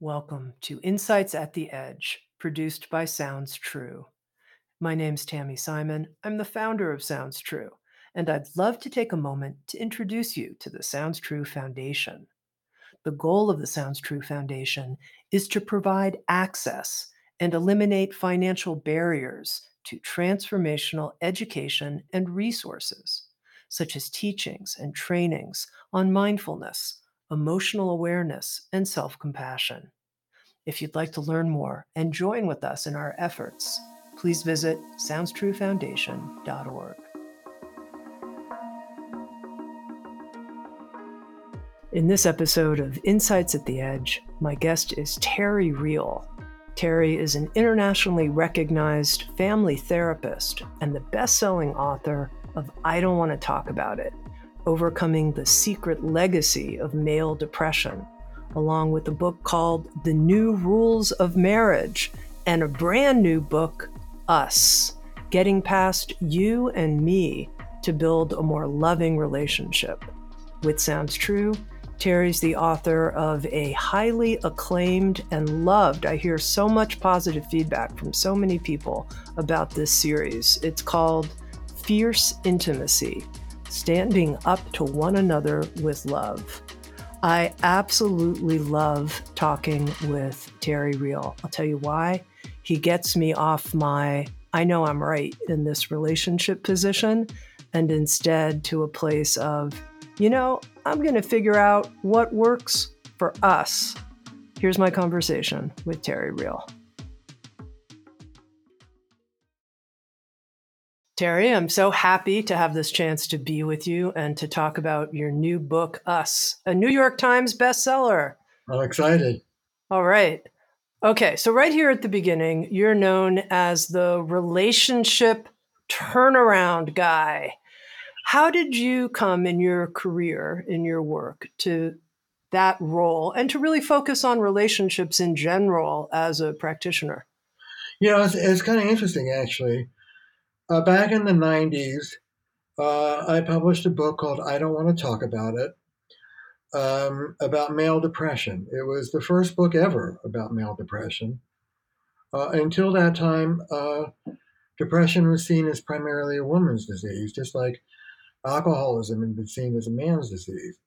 Welcome to Insights at the Edge, produced by Sounds True. My name's Tami Simon. I'm the founder of Sounds True, and I'd love to take a moment to introduce you to the Sounds True Foundation. The goal of the Sounds True Foundation is to provide access and eliminate financial barriers to transformational education and resources, such as teachings and trainings on mindfulness emotional awareness, and self compassion. If you'd like to learn more and join with us in our efforts, please visit SoundsTrueFoundation.org. In this episode of Insights at the Edge, my guest is Terry Real. Terry is an internationally recognized family therapist and the best selling author of I Don't Want to Talk About It Overcoming the Secret Legacy of Male Depression, along with a book called The New Rules of Marriage and a brand new book, Us Getting Past You and Me to Build a More Loving Relationship. With Sounds True, Terry's the author of a highly acclaimed and loved. I hear so much positive feedback from so many people about this series. It's called Fierce Intimacy standing up to one another with love. I absolutely love talking with Terry Real. I'll tell you why. He gets me off my, I know I'm right in this relationship position, and instead to a place of, you know, I'm going to figure out what works for us. Here's my conversation with Terry Real. Terry, I'm so happy to have this chance to be with you and to talk about your new book, Us, a New York Times bestseller. I'm excited. All right. Okay, so right here at the beginning, you're known as the relationship turnaround guy. How did you come in your career, in your work, to that role and to really focus on relationships in general as a practitioner? You know, it's, it's kind of interesting actually. Uh, back in the 90s, uh, I published a book called I Don't Want to Talk About It um, about male depression. It was the first book ever about male depression. Uh, until that time, uh, depression was seen as primarily a woman's disease, just like alcoholism had been seen as a man's disease.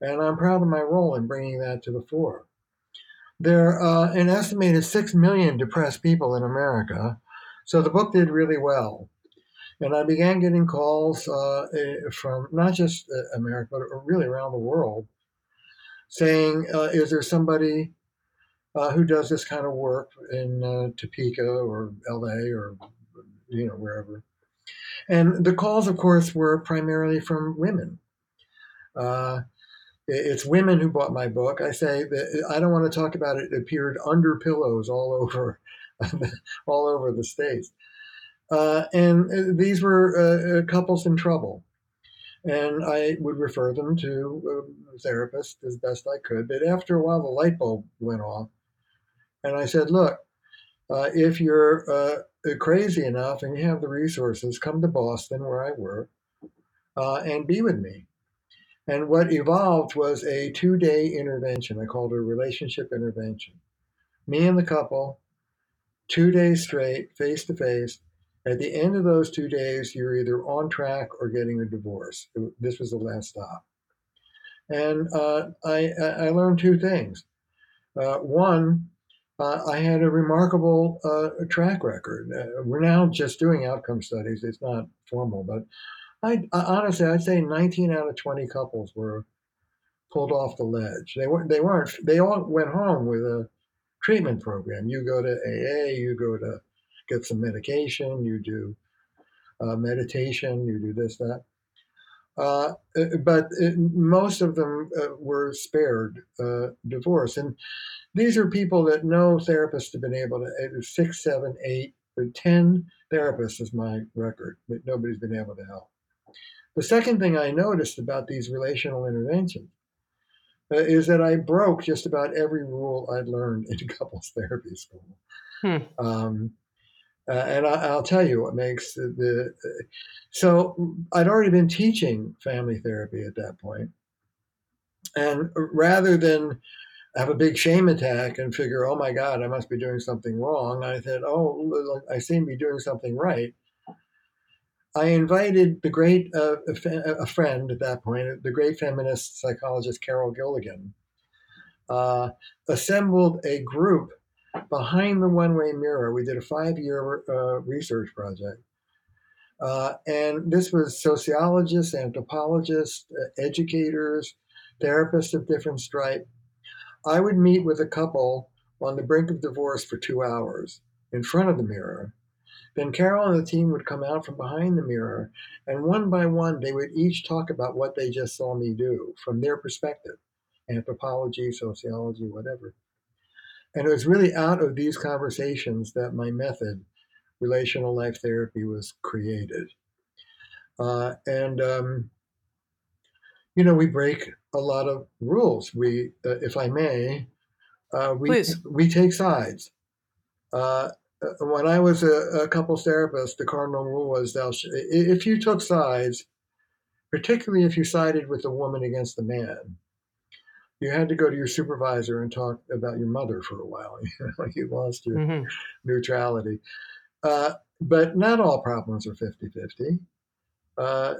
And I'm proud of my role in bringing that to the fore. There are uh, an estimated 6 million depressed people in America, so the book did really well. And I began getting calls uh, eh, from not just uh, America, but really around the world saying, uh, Is there somebody uh, who does this kind of work in uh, Topeka or LA or, you know, wherever? And the calls, of course, were primarily from women. Uh, it's women who bought my book. I say that I don't want to talk about it. It appeared under pillows all over, all over the states. Uh, and uh, these were uh, uh, couples in trouble. And I would refer them to a therapist as best I could. But after a while, the light bulb went off. And I said, look, uh, if you're uh, crazy enough and you have the resources, come to Boston, where I work, and be with me. And what evolved was a two day intervention. I called it a relationship intervention. Me and the couple, two days straight, face to face, at the end of those two days, you're either on track or getting a divorce. This was the last stop. And uh, I, I, learned two things. Uh, one, uh, I had a remarkable uh, track record. Uh, we're now just doing outcome studies. It's not formal, but I, honestly, I'd say 19 out of 20 couples were pulled off the ledge. They weren't. They weren't. They all went home with a treatment program. You go to AA. You go to get some medication, you do uh, meditation, you do this, that. Uh, uh but it, most of them uh, were spared uh, divorce. And these are people that no therapist have been able to, six, seven, eight, or 10 therapists is my record, but nobody's been able to help. The second thing I noticed about these relational interventions uh, is that I broke just about every rule I'd learned in couples therapy school. Hmm. Um, uh, and I, will tell you what makes the, the, so I'd already been teaching family therapy at that point, and rather than have a big shame attack and figure, oh my God, I must be doing something wrong. I said, oh, I seem to be doing something right. I invited the great, uh, a friend at that point, the great feminist psychologist Carol Gilligan, uh, assembled a group behind the one way mirror. We did a five year uh, research project. Uh, and this was sociologists, anthropologists, uh, educators, therapists of different stripe. I would meet with a couple on the brink of divorce for two hours in front of the mirror. Then Carol and the team would come out from behind the mirror, and one by one, they would each talk about what they just saw me do from their perspective anthropology, sociology, whatever. And it was really out of these conversations that my method, relational life therapy, was created. Uh, and, um, you know, we break a lot of rules. We, uh, if I may, uh, we, Please. we take sides. Uh, uh, when I was a, a couples therapist, the cardinal rule was thou sh- if you took sides, particularly if you sided with the woman against the man, you had to go to your supervisor and talk about your mother for a while. You, know, you lost your mm-hmm. neutrality. Uh, but not all problems are 50 50. Uh,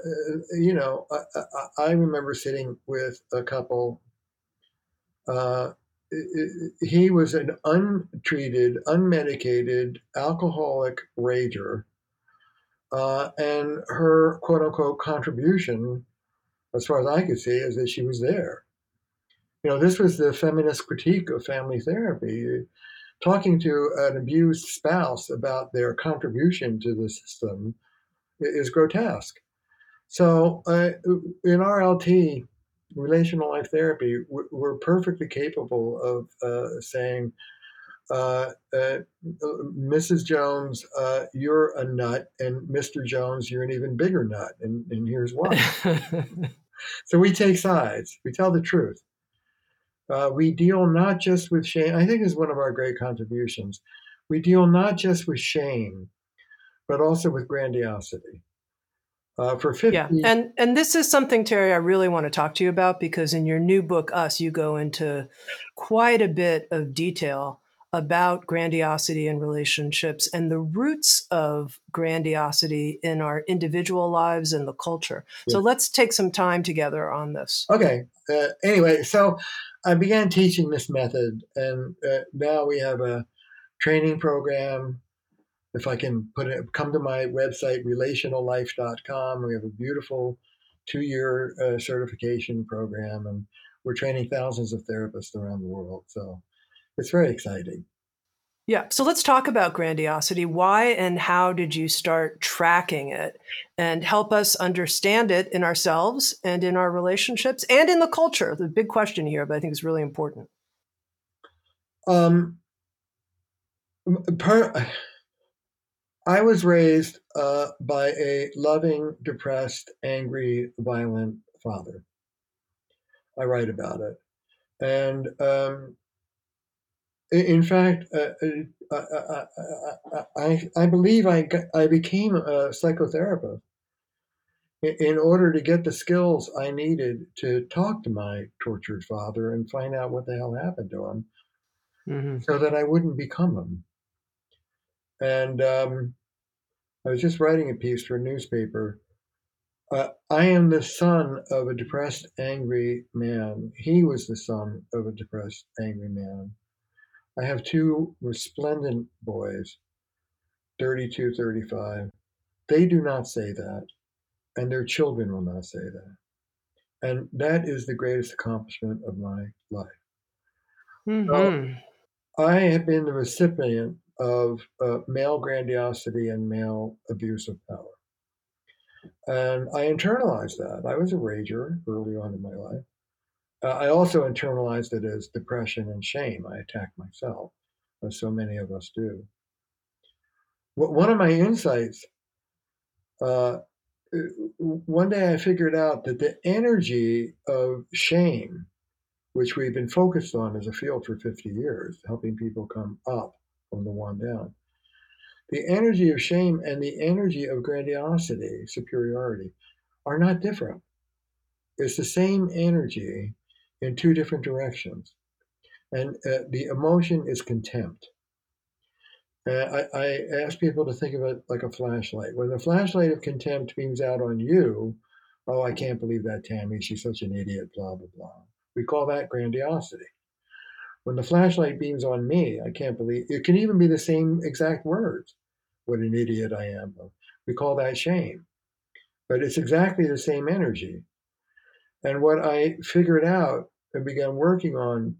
you know, I, I, I, remember sitting with a couple. Uh, he was an untreated, unmedicated alcoholic rager. Uh, and her quote unquote contribution, as far as I could see, is that she was there. You know, this was the feminist critique of family therapy. Talking to an abused spouse about their contribution to the system is grotesque. So, uh, in RLT, relational life therapy, we're perfectly capable of uh, saying, uh, uh, Mrs. Jones, uh, you're a nut, and Mr. Jones, you're an even bigger nut, and, and here's why. so we take sides, we tell the truth. Uh, we deal not just with shame, I think is one of our great contributions. We deal not just with shame, but also with grandiosity. Uh, for 50 yeah and and this is something terry i really want to talk to you about because in your new book us you go into quite a bit of detail about grandiosity in relationships and the roots of grandiosity in our individual lives and the culture yeah. so let's take some time together on this okay uh, anyway so i began teaching this method and uh, now we have a training program if I can put it, come to my website, relationallife.com. We have a beautiful two year uh, certification program, and we're training thousands of therapists around the world. So it's very exciting. Yeah. So let's talk about grandiosity. Why and how did you start tracking it and help us understand it in ourselves and in our relationships and in the culture? The big question here, but I think it's really important. Um, per, I was raised uh, by a loving, depressed, angry, violent father. I write about it. And um, in fact, uh, uh, uh, uh, I, I believe I, got, I became a psychotherapist in order to get the skills I needed to talk to my tortured father and find out what the hell happened to him mm-hmm. so that I wouldn't become him. And um, I was just writing a piece for a newspaper. Uh, I am the son of a depressed, angry man. He was the son of a depressed, angry man. I have two resplendent boys, 32, 35. They do not say that, and their children will not say that. And that is the greatest accomplishment of my life. Mm-hmm. I have been the recipient of uh, male grandiosity and male abuse of power. And I internalized that. I was a rager early on in my life. Uh, I also internalized it as depression and shame. I attacked myself, as so many of us do. One of my insights uh, one day I figured out that the energy of shame, which we've been focused on as a field for 50 years, helping people come up, from the one down. The energy of shame and the energy of grandiosity, superiority, are not different. It's the same energy in two different directions. And uh, the emotion is contempt. Uh, I, I ask people to think of it like a flashlight. When the flashlight of contempt beams out on you, oh, I can't believe that Tami, she's such an idiot, blah, blah, blah. We call that grandiosity. When the flashlight beams on me, I can't believe it can even be the same exact words. What an idiot I am. We call that shame. But it's exactly the same energy. And what I figured out and began working on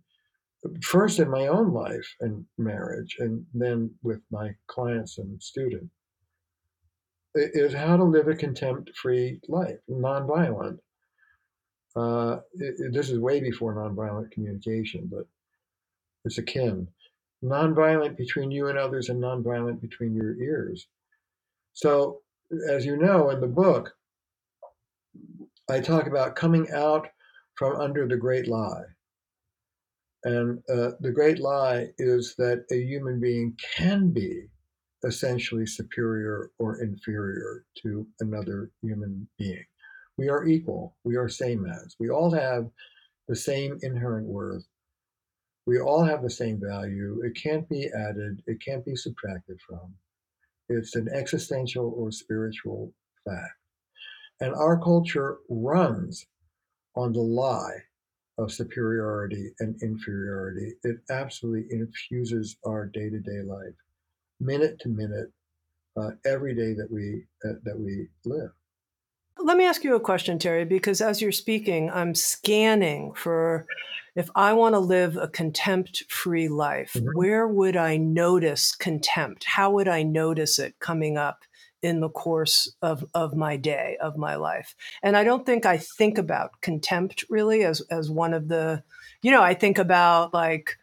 first in my own life and marriage, and then with my clients and students, is how to live a contempt free life, nonviolent. Uh, it, it, this is way before nonviolent communication, but it's akin. Nonviolent between you and others, and nonviolent between your ears. So, as you know in the book, I talk about coming out from under the great lie. And uh, the great lie is that a human being can be essentially superior or inferior to another human being. We are equal. We are same as. We all have the same inherent worth. We all have the same value. It can't be added, it can't be subtracted from. It's an existential or spiritual fact. And our culture runs on the lie of superiority and inferiority. It absolutely infuses our day to day life, minute to minute, uh, every day that we uh, that we live. Let me ask you a question, Terry, because as you're speaking, I'm scanning for if I want to live a contempt free life, mm-hmm. where would I notice contempt? How would I notice it coming up in the course of, of my day, of my life. And I don't think I think about contempt really as, as one of the, you know, I think about like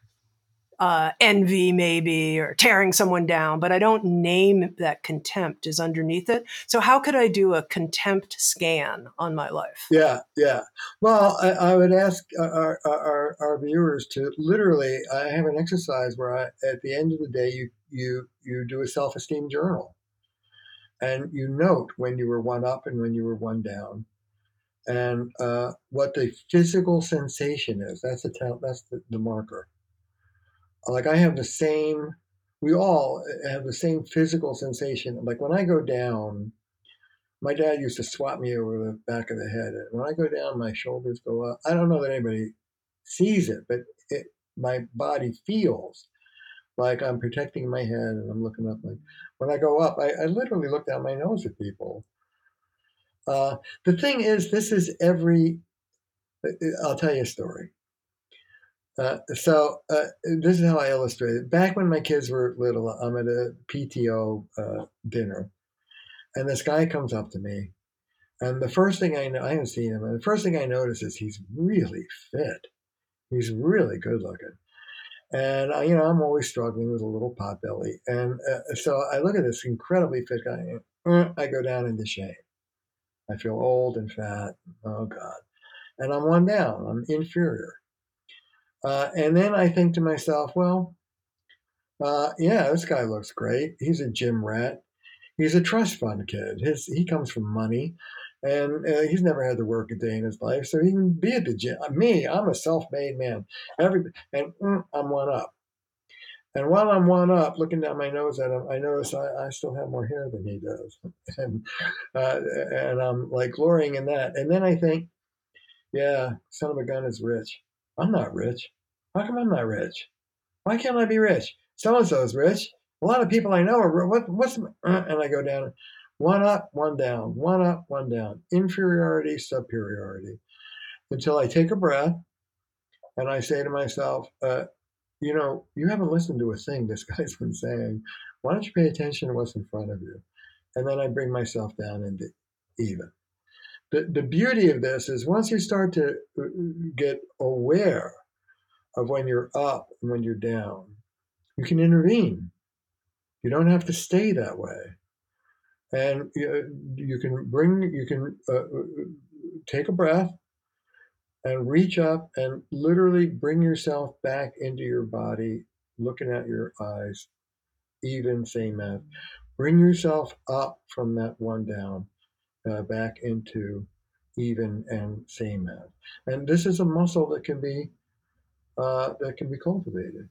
uh, envy maybe or tearing someone down, but I don't name that contempt is underneath it. So how could I do a contempt scan on my life? Yeah, yeah. Well, I, I would ask our, our, our, viewers to literally, I have an exercise where I, at the end of the day, you, you, you do a self-esteem journal and you note when you were one up and when you were one down. And uh, what the physical sensation is that's the that's the, the marker. Like i have the same we all have the same physical sensation. Like when i go down my dad used to swat me over the back of the head and when i go down my shoulders go up. I don't know that anybody sees it but it, my body feels like I'm protecting my head and I'm looking up. Like when I go up, I, I literally look down my nose at people. Uh, the thing is, this is every. Uh, uh, I'll tell you a story. Uh, so uh, this is how I illustrate it. Back when my kids were little, I'm at a PTO uh, dinner, and this guy comes up to me, and the first thing I know, I haven't seen him, and the first thing I notice is he's really fit. He's really good looking. And, you know, I'm always struggling with a little pot belly. And uh, so I look at this incredibly fit guy and uh, I go down into shame. I feel old and fat. Oh, God. And I'm one down. I'm inferior. Uh, and then I think to myself, well, uh, yeah, this guy looks great. He's a gym rat. He's a trust fund kid. His he comes from money and uh, he's never had to work a day in his life, so he can be at the gym. Me, I'm a self-made man. Every and mm, I'm one up. And while I'm one up, looking down my nose at him, I notice I, I still have more hair than he does, and uh, and I'm like glorying in that. And then I think, yeah, son of a gun is rich. I'm not rich. How come I'm not rich? Why can't I be rich? So and so is rich. A lot of people I know are what what's uh, and I go down. One up, one down, one up, one down, inferiority, superiority, until I take a breath and I say to myself, uh, you know, you haven't listened to a thing this guy's been saying. Why don't you pay attention to what's in front of you? And then I bring myself down into even. The, the beauty of this is once you start to uh, get aware of when you're up and when you're down, you can intervene. You don't have to stay that way and you can bring you can uh, take a breath and reach up and literally bring yourself back into your body looking at your eyes even same as bring yourself up from that one down uh, back into even and same as and this is a muscle that can be uh, that can be cultivated.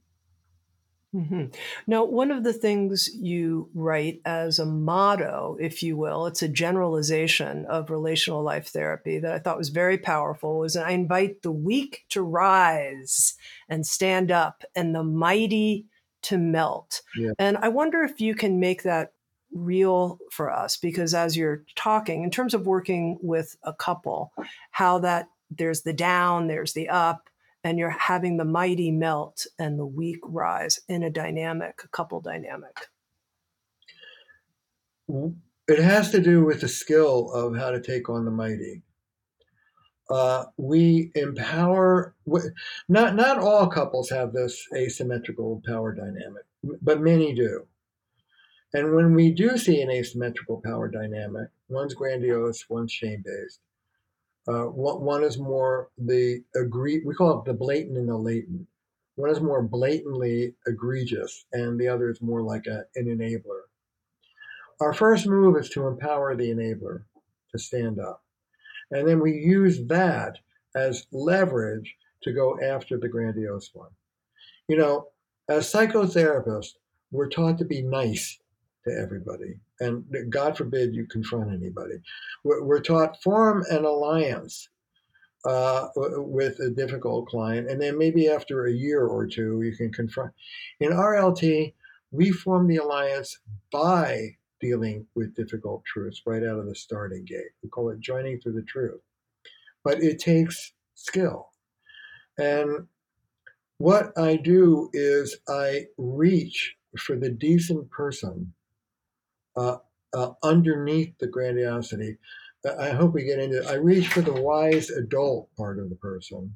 Mm-hmm. Now, one of the things you write as a motto, if you will, it's a generalization of relational life therapy that I thought was very powerful. Was I invite the weak to rise and stand up, and the mighty to melt. Yeah. And I wonder if you can make that real for us, because as you're talking, in terms of working with a couple, how that there's the down, there's the up, and you're having the mighty melt and the weak rise in a dynamic, a couple dynamic? It has to do with the skill of how to take on the mighty. Uh, we empower. Not not all couples have this asymmetrical power dynamic, but many do. And when we do see an asymmetrical power dynamic, one's grandiose, one's shame based. Uh, one is more the agree. We call it the blatant and the latent. One is more blatantly egregious, and the other is more like a, an enabler. Our first move is to empower the enabler to stand up, and then we use that as leverage to go after the grandiose one. You know, as psychotherapists, we're taught to be nice to everybody. And God forbid you confront anybody. We're, we're taught form an alliance uh, with a difficult client, and then maybe after a year or two, you can confront. In RLT, we form the alliance by dealing with difficult truths right out of the starting gate. We call it joining through the truth. But it takes skill. And what I do is I reach for the decent person uh, uh, underneath the grandiosity. I hope we get into. I reach for the wise adult part of the person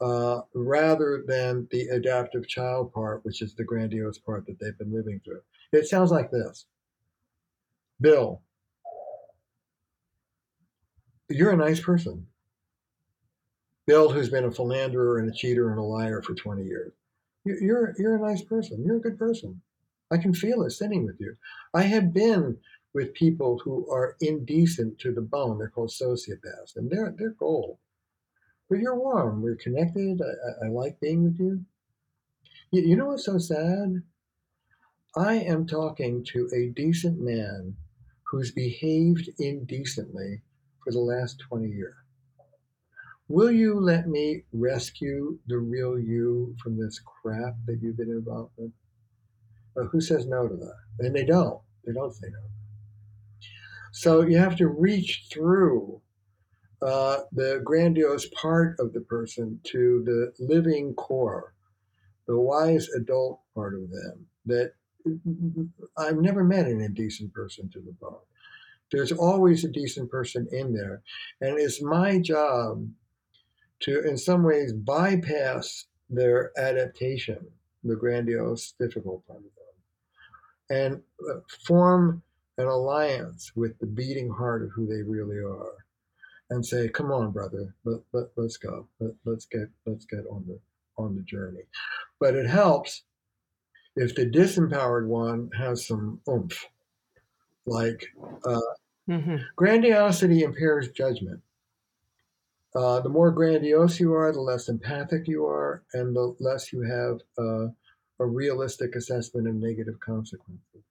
uh, rather than the adaptive child part, which is the grandiose part that they've been living through. It sounds like this Bill, you're a nice person. Bill, who's been a philanderer and a cheater and a liar for 20 years, you're, you're a nice person. You're a good person. I can feel it sitting with you. I have been with people who are indecent to the bone. They're called sociopaths, and they're they're gold. But you're warm. We're connected. I, I like being with you. you. You know what's so sad? I am talking to a decent man who's behaved indecently for the last 20 years. Will you let me rescue the real you from this crap that you've been involved with? Who says no to that? And they don't. They don't say no. So you have to reach through uh, the grandiose part of the person to the living core, the wise adult part of them that I've never met an indecent person to the bone. There's always a decent person in there. And it's my job to, in some ways, bypass their adaptation, the grandiose, difficult part of them and uh, form an alliance with the beating heart of who they really are and say come on brother let, let, let's go let, let's get let's get on the on the journey but it helps if the disempowered one has some oomph like uh, mm-hmm. grandiosity impairs judgment uh, the more grandiose you are the less empathic you are and the less you have uh, a realistic assessment of negative consequences.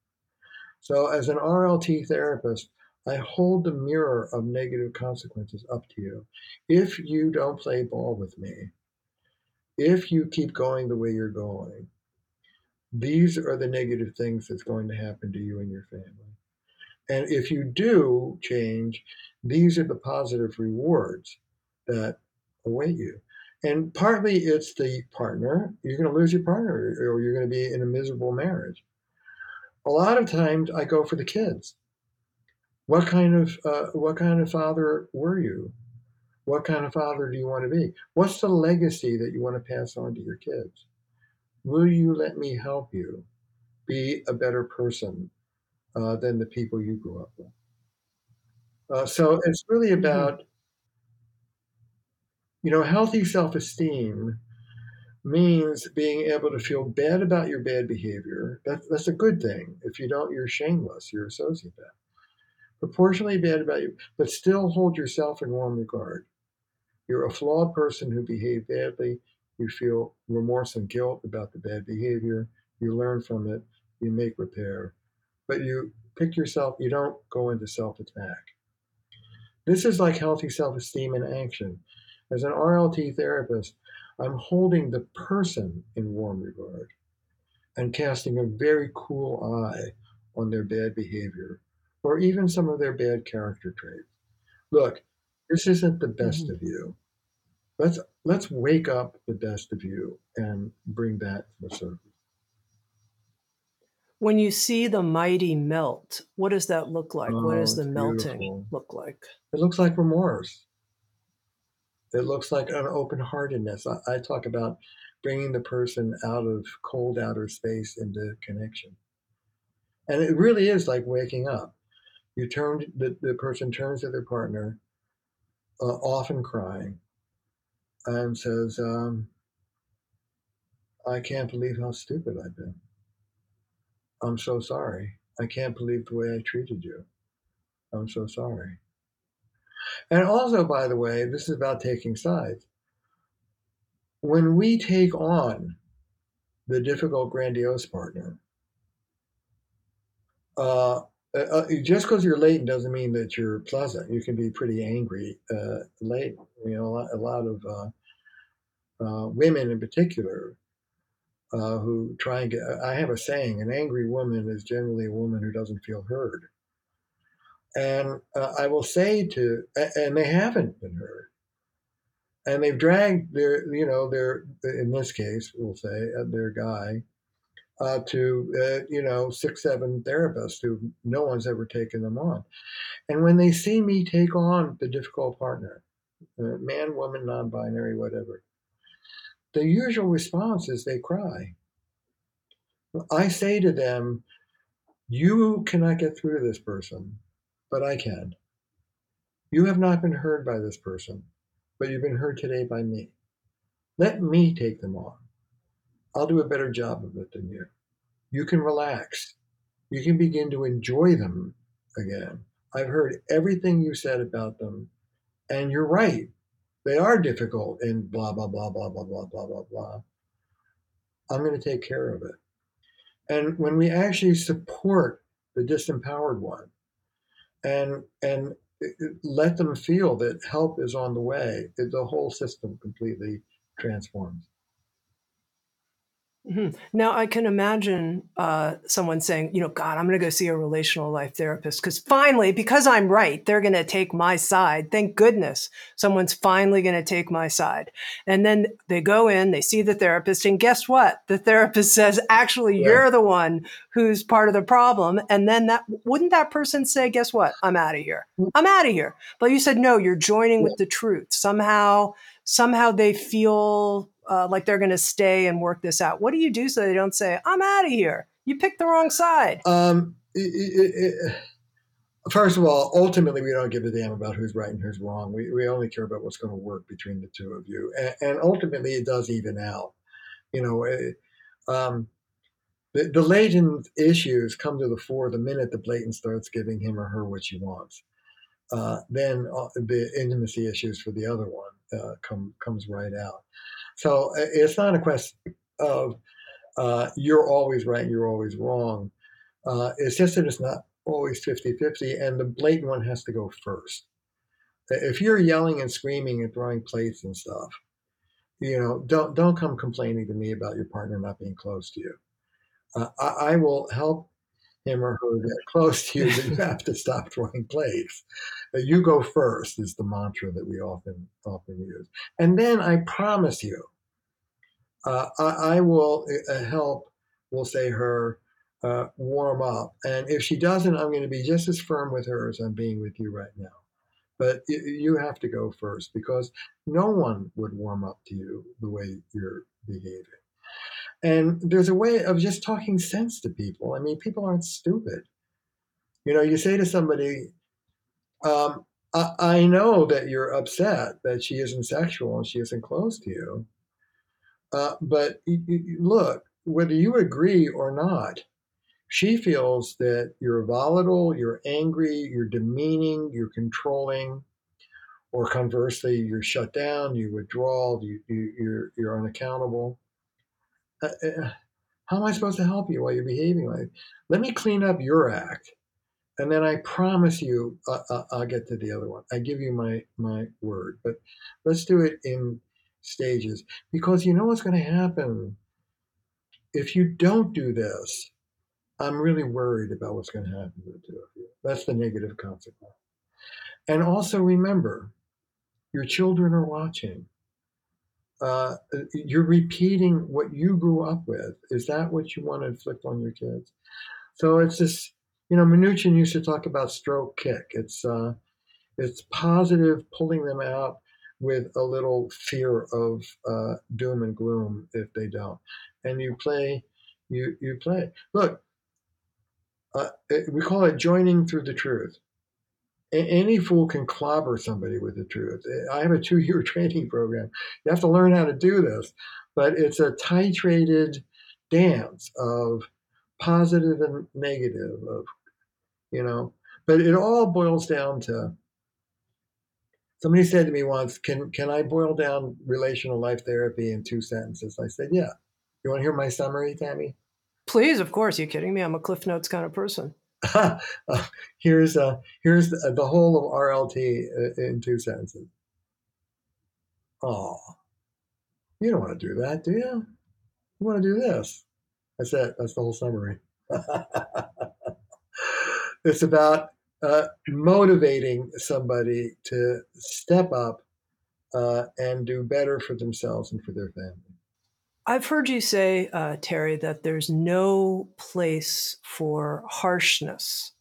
So, as an RLT therapist, I hold the mirror of negative consequences up to you. If you don't play ball with me, if you keep going the way you're going, these are the negative things that's going to happen to you and your family. And if you do change, these are the positive rewards that await you. And partly it's the partner. You're going to lose your partner or you're going to be in a miserable marriage. A lot of times I go for the kids. What kind of uh, what kind of father were you? What kind of father do you want to be? What's the legacy that you want to pass on to your kids? Will you let me help you be a better person uh, than the people you grew up with? Uh, so it's really mm-hmm. about you know, healthy self esteem means being able to feel bad about your bad behavior. That's, that's a good thing. If you don't, you're shameless, you're a sociopath. Proportionally bad about you, but still hold yourself in warm regard. You're a flawed person who behaved badly. You feel remorse and guilt about the bad behavior. You learn from it. You make repair. But you pick yourself, you don't go into self attack. This is like healthy self esteem in action. As an RLT therapist, I'm holding the person in warm regard and casting a very cool eye on their bad behavior or even some of their bad character traits. Look, this isn't the best mm-hmm. of you. Let's let's wake up the best of you and bring that to the surface. When you see the mighty melt, what does that look like? Oh, what does the melting beautiful. look like? It looks like remorse. It looks like an open heartedness. I, I talk about bringing the person out of cold outer space into connection. And it really is like waking up. You turn, the, the person turns to their partner, uh, often crying, and says, um, I can't believe how stupid I've been. I'm so sorry. I can't believe the way I treated you. I'm so sorry. And also, by the way, this is about taking sides. When we take on the difficult, grandiose partner, uh, uh, uh just because you're latent doesn't mean that you're pleasant. You can be pretty angry uh, latent. You know, a lot, a lot of uh, uh women in particular uh, who try and get. I have a saying: an angry woman is generally a woman who doesn't feel heard. And I will say to, and they haven't been heard. And they've dragged their, you know, their, in this case, we'll say, their guy uh, to uh, you know six seven therapists who no one's ever taken them on. And when they see me take on the difficult partner uh, man woman non-binary whatever the usual response is they cry. I say to them you cannot get through to this person but i can you have not been heard by this person but you've been heard today by me let me take them on I'll do a better job of it than you. You can relax. You can begin to enjoy them again. I've heard everything you said about them, and you're right. They are difficult and blah, blah, blah, blah, blah, blah, blah, blah, blah. I'm going to take care of it. And when we actually support the disempowered one and, and let them feel that help is on the way, the whole system completely transforms. Mm-hmm. Now, I can imagine uh, someone saying, you know, God, I'm going to go see a relational life therapist because finally, because I'm right, they're going to take my side. Thank goodness someone's finally going to take my side. And then they go in, they see the therapist, and guess what? The therapist says, actually, yeah. you're the one who's part of the problem. And then that wouldn't that person say, guess what? I'm out of here. Mm. I'm out of here. But you said, no, you're joining with the truth. Somehow, somehow they feel uh, like they're going to stay and work this out? What do you do so they don't say, I'm out of here? You picked the wrong side. Um, it, it, it, first of all, ultimately, we don't give a damn about who's right and who's wrong. We, we only care about what's going to work between the two of you. And, and ultimately, it does even out. You know, um, the, the latent issues come to the fore the minute the blatant starts giving him or her what she wants. Uh, then uh, the intimacy issues for the other one uh, come comes right out. So it's not a question of uh, you're always right, you're always wrong. Uh, it's just that it's not always 50 50, and the blatant one has to go first. If you're yelling and screaming and throwing plates and stuff, you know, don't don't come complaining to me about your partner not being close to you. Uh, I, I, will help him or her get close to you, but you have to stop throwing plates. You go first is the mantra that we often often use, and then I promise you, uh, I, I, will uh, help. We'll say her uh, warm up, and if she doesn't, I'm going to be just as firm with her as I'm being with you right now. But you have to go first because no one would warm up to you the way you're behaving. And there's a way of just talking sense to people. I mean, people aren't stupid. You know, you say to somebody, um, I, I, know that you're upset that she isn't sexual and she isn't close to you. Uh, but look, whether you agree or not, she feels that you're volatile, you're angry, you're demeaning, you're controlling, or conversely, you're shut down, you withdraw, you, you, you're, you're unaccountable. Uh, uh, how am I supposed to help you while you're behaving like? Let me clean up your act, and then I promise you uh, uh, I'll get to the other one. I give you my my word, but let's do it in stages because you know what's going to happen if you don't do this. I'm really worried about what's going to happen to the two of you. That's the negative consequence. And also remember, your children are watching. Uh, you're repeating what you grew up with. Is that what you want to inflict on your kids? So it's this, you know, Minuchin used to talk about stroke kick. It's uh, it's positive, pulling them out with a little fear of uh, doom and gloom if they don't. And you play, you you play. Look, uh, it, we call it joining through the truth any fool can clobber somebody with the truth. I have a two year training program. You have to learn how to do this, but it's a titrated dance of positive and negative, of, you know, but it all boils down to somebody said to me once, can, can I boil down relational life therapy in two sentences? I said, yeah. You want to hear my summary, Tami? Please, of course. Are you kidding me? I'm a Cliff Notes kind of person. here's uh, here's the, the, whole of RLT uh, in two sentences. Oh, you don't want to do that, do you? You want to do this. That's it. That's the whole summary. it's about uh, motivating somebody to step up uh, and do better for themselves and for their family. I've heard you say, uh, Terry, that there's no place for harshness,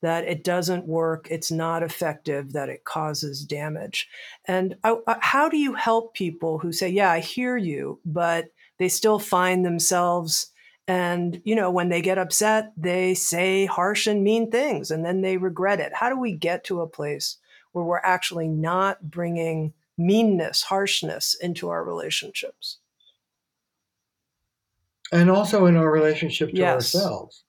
that it doesn't work, it's not effective, that it causes damage. And I, I, how do you help people who say, Yeah, I hear you, but they still find themselves and you know when they get upset they say harsh and mean things and then they regret it how do we get to a place where we're actually not bringing meanness harshness into our relationships and also in our relationship to yes. ourselves.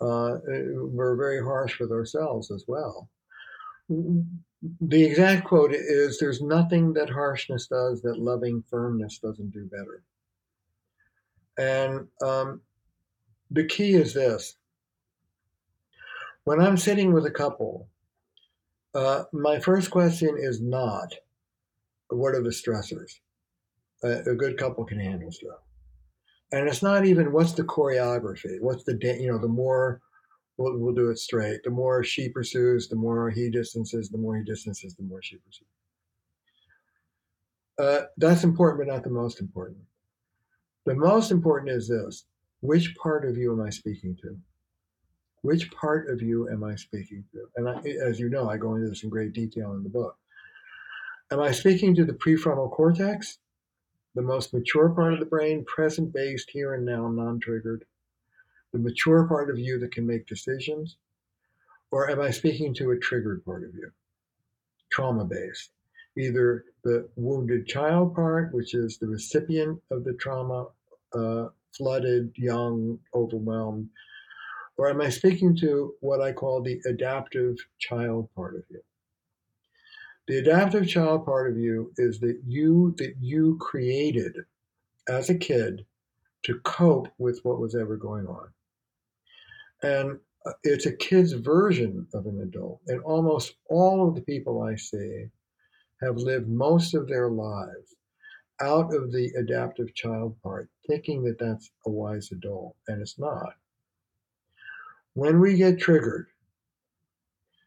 Uh, we're very harsh with ourselves as well. The exact quote is There's nothing that harshness does that loving firmness doesn't do better. And um, the key is this when I'm sitting with a couple, uh, my first question is not what are the stressors? Uh, a good couple can handle stress and it's not even what's the choreography? What's the you know the more we'll, we'll do it straight. The more she pursues the more he distances the more he distances the more she pursues. Uh, that's important but not the most important. The most important is this. Which part of you am i speaking to? Which part of you am i speaking to? And I, as you know i go into this in great detail in the book. Am i speaking to the prefrontal cortex the most mature part of the brain, present based, here and now, non triggered, the mature part of you that can make decisions? Or am I speaking to a triggered part of you, trauma based? Either the wounded child part, which is the recipient of the trauma, uh, flooded, young, overwhelmed, or am I speaking to what I call the adaptive child part of you? The adaptive child part of you is that you that you created as a kid to cope with what was ever going on. And uh, it's a kid's version of an adult. And almost all of the people I see have lived most of their lives out of the adaptive child part, thinking that that's a wise adult, and it's not. When we get triggered,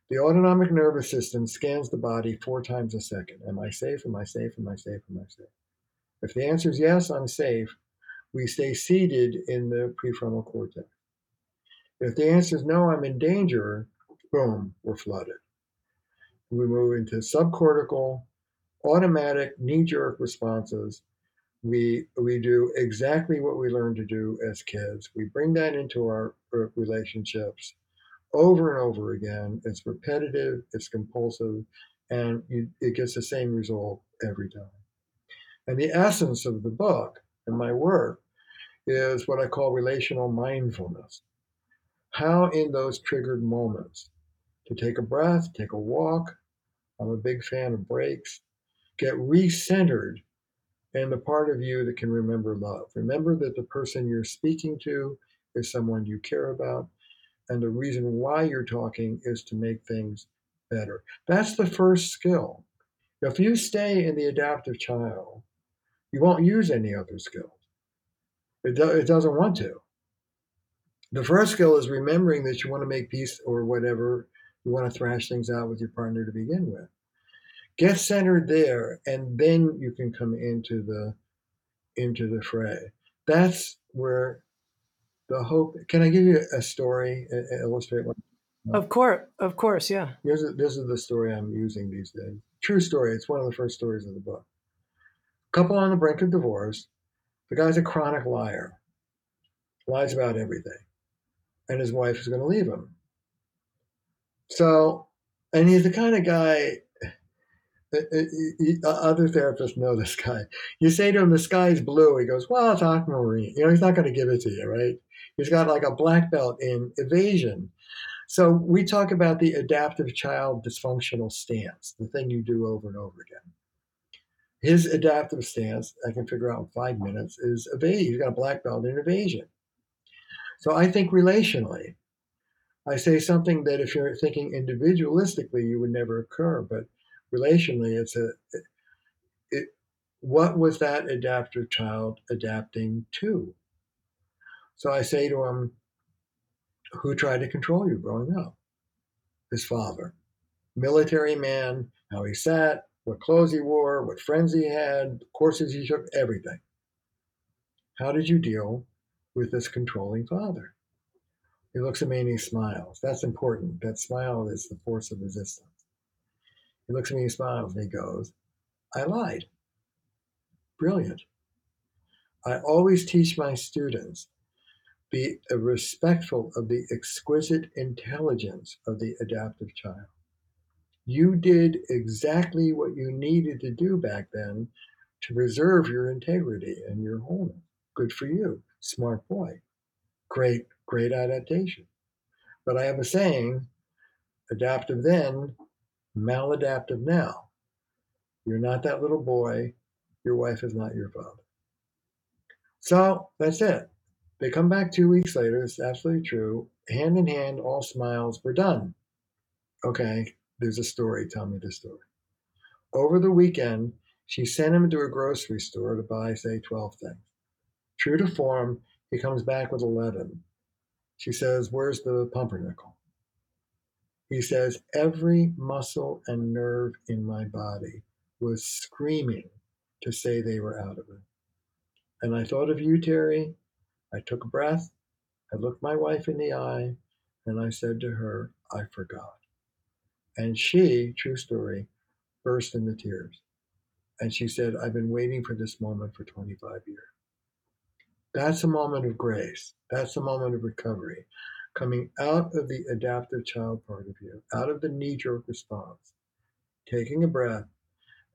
the autonomic nervous system scans the body four times a second. Am I safe? Am I safe? Am I safe? Am I safe? If the answer is yes, I'm safe, we stay seated in the prefrontal cortex. If the answer is no, I'm in danger, boom, we're flooded. We move into subcortical, automatic, knee jerk responses. We, we do exactly what we learned to do as kids. We bring that into our uh, relationships over and over again. It's repetitive, it's compulsive, and you, it gets the same result every time. And the essence of the book and my work is what I call relational mindfulness. How, in those triggered moments, to take a breath, take a walk, I'm a big fan of breaks. Get recentered in the part of you that can remember love. Remember that the person you're speaking to is someone you care about, and the reason why you're talking is to make things better. That's the first skill. If you stay in the adaptive child, you won't use any other skills. It, do, it doesn't want to. The first skill is remembering that you want to make peace or whatever, you want to thrash things out with your partner to begin with. Get centered there, and then you can come into the into the fray. That's where the hope. Can I give you a story? and Illustrate what of course, of course, yeah. Here's a, this is the story I'm using these days. True story. It's one of the first stories of the book. Couple on the brink of divorce. The guy's a chronic liar. Lies about everything, and his wife is going to leave him. So, and he's the kind of guy. Uh, uh, uh, other therapists know this guy. You say to him, "The sky's blue." He goes, "Well, it's aquamarine." You know, he's not going to give it to you, right? He's got like a black belt in evasion so we talk about the adaptive child dysfunctional stance, the thing you do over and over again. His adaptive stance, I can figure out in five minutes, is evasion. He's got a black belt in evasion. So I think relationally, I say something that if you're thinking individualistically, you would never occur, but relationally, it's a it, what was that adaptive child adapting to? So I say to him, who tried to control you growing up? His father. Military man, how he sat, what clothes he wore, what friends he had, courses he took, everything. How did you deal with this controlling father? He looks at me and he smiles. That's important. That smile is the force of resistance. He looks at me and he smiles and he goes, I lied. Brilliant. I always teach my students be respectful of the exquisite intelligence of the adaptive child. You did exactly what you needed to do back then to preserve your integrity and your wholeness. Good for you. Smart boy. Great, great adaptation. But I have a saying adaptive then, maladaptive now. You're not that little boy. Your wife is not your father. So that's it. They come back two weeks later. It's absolutely true. Hand in hand, all smiles. We're done. Okay, there's a story. Tell me the story. Over the weekend, she sent him to a grocery store to buy, say, 12 things. True to form, he comes back with 11. She says, Where's the pumpernickel? He says, Every muscle and nerve in my body was screaming to say they were out of it. And I thought of you, Terry, I took a breath, I looked my wife in the eye, and I said to her, I forgot. And she, true story, burst into tears. And she said, I've been waiting for this moment for 25 years. That's a moment of grace. That's a moment of recovery. Coming out of the adaptive child part of you, out of the knee jerk response, taking a breath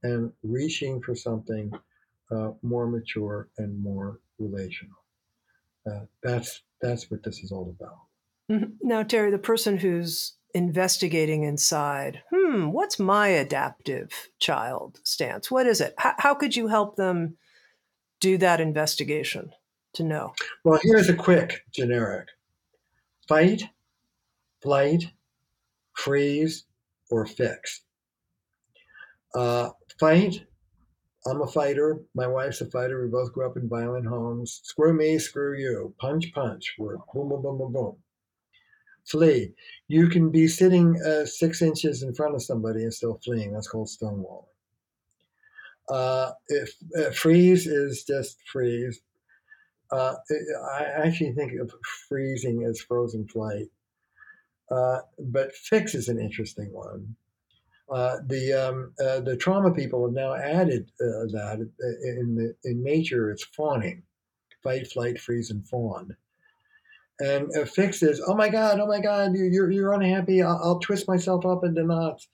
and reaching for something uh, more mature and more relational. Uh, that's that's what this is all about. Mm-hmm. Now, Terry, the person who's investigating inside, hmm, what's my adaptive child stance? What is it? How, how could you help them do that investigation to know? Well, here's a quick generic fight, flight, freeze, or fix. Uh, fight I'm a fighter. My wife's a fighter. We both grew up in violent homes. Screw me, screw you. Punch, punch. We're boom, boom, boom, boom, boom. Flee. You can be sitting uh, six inches in front of somebody and still fleeing. That's called stonewalling. Uh, if uh, freeze is just freeze. Uh, I actually think of freezing as frozen flight. Uh, but fix is an interesting one. Uh, the um, uh, the trauma people have now added uh, that in the in nature it's fawning, fight, flight, freeze, and fawn. And a fix is, oh my god, oh my god, you're you're unhappy. I'll, I'll twist myself up into knots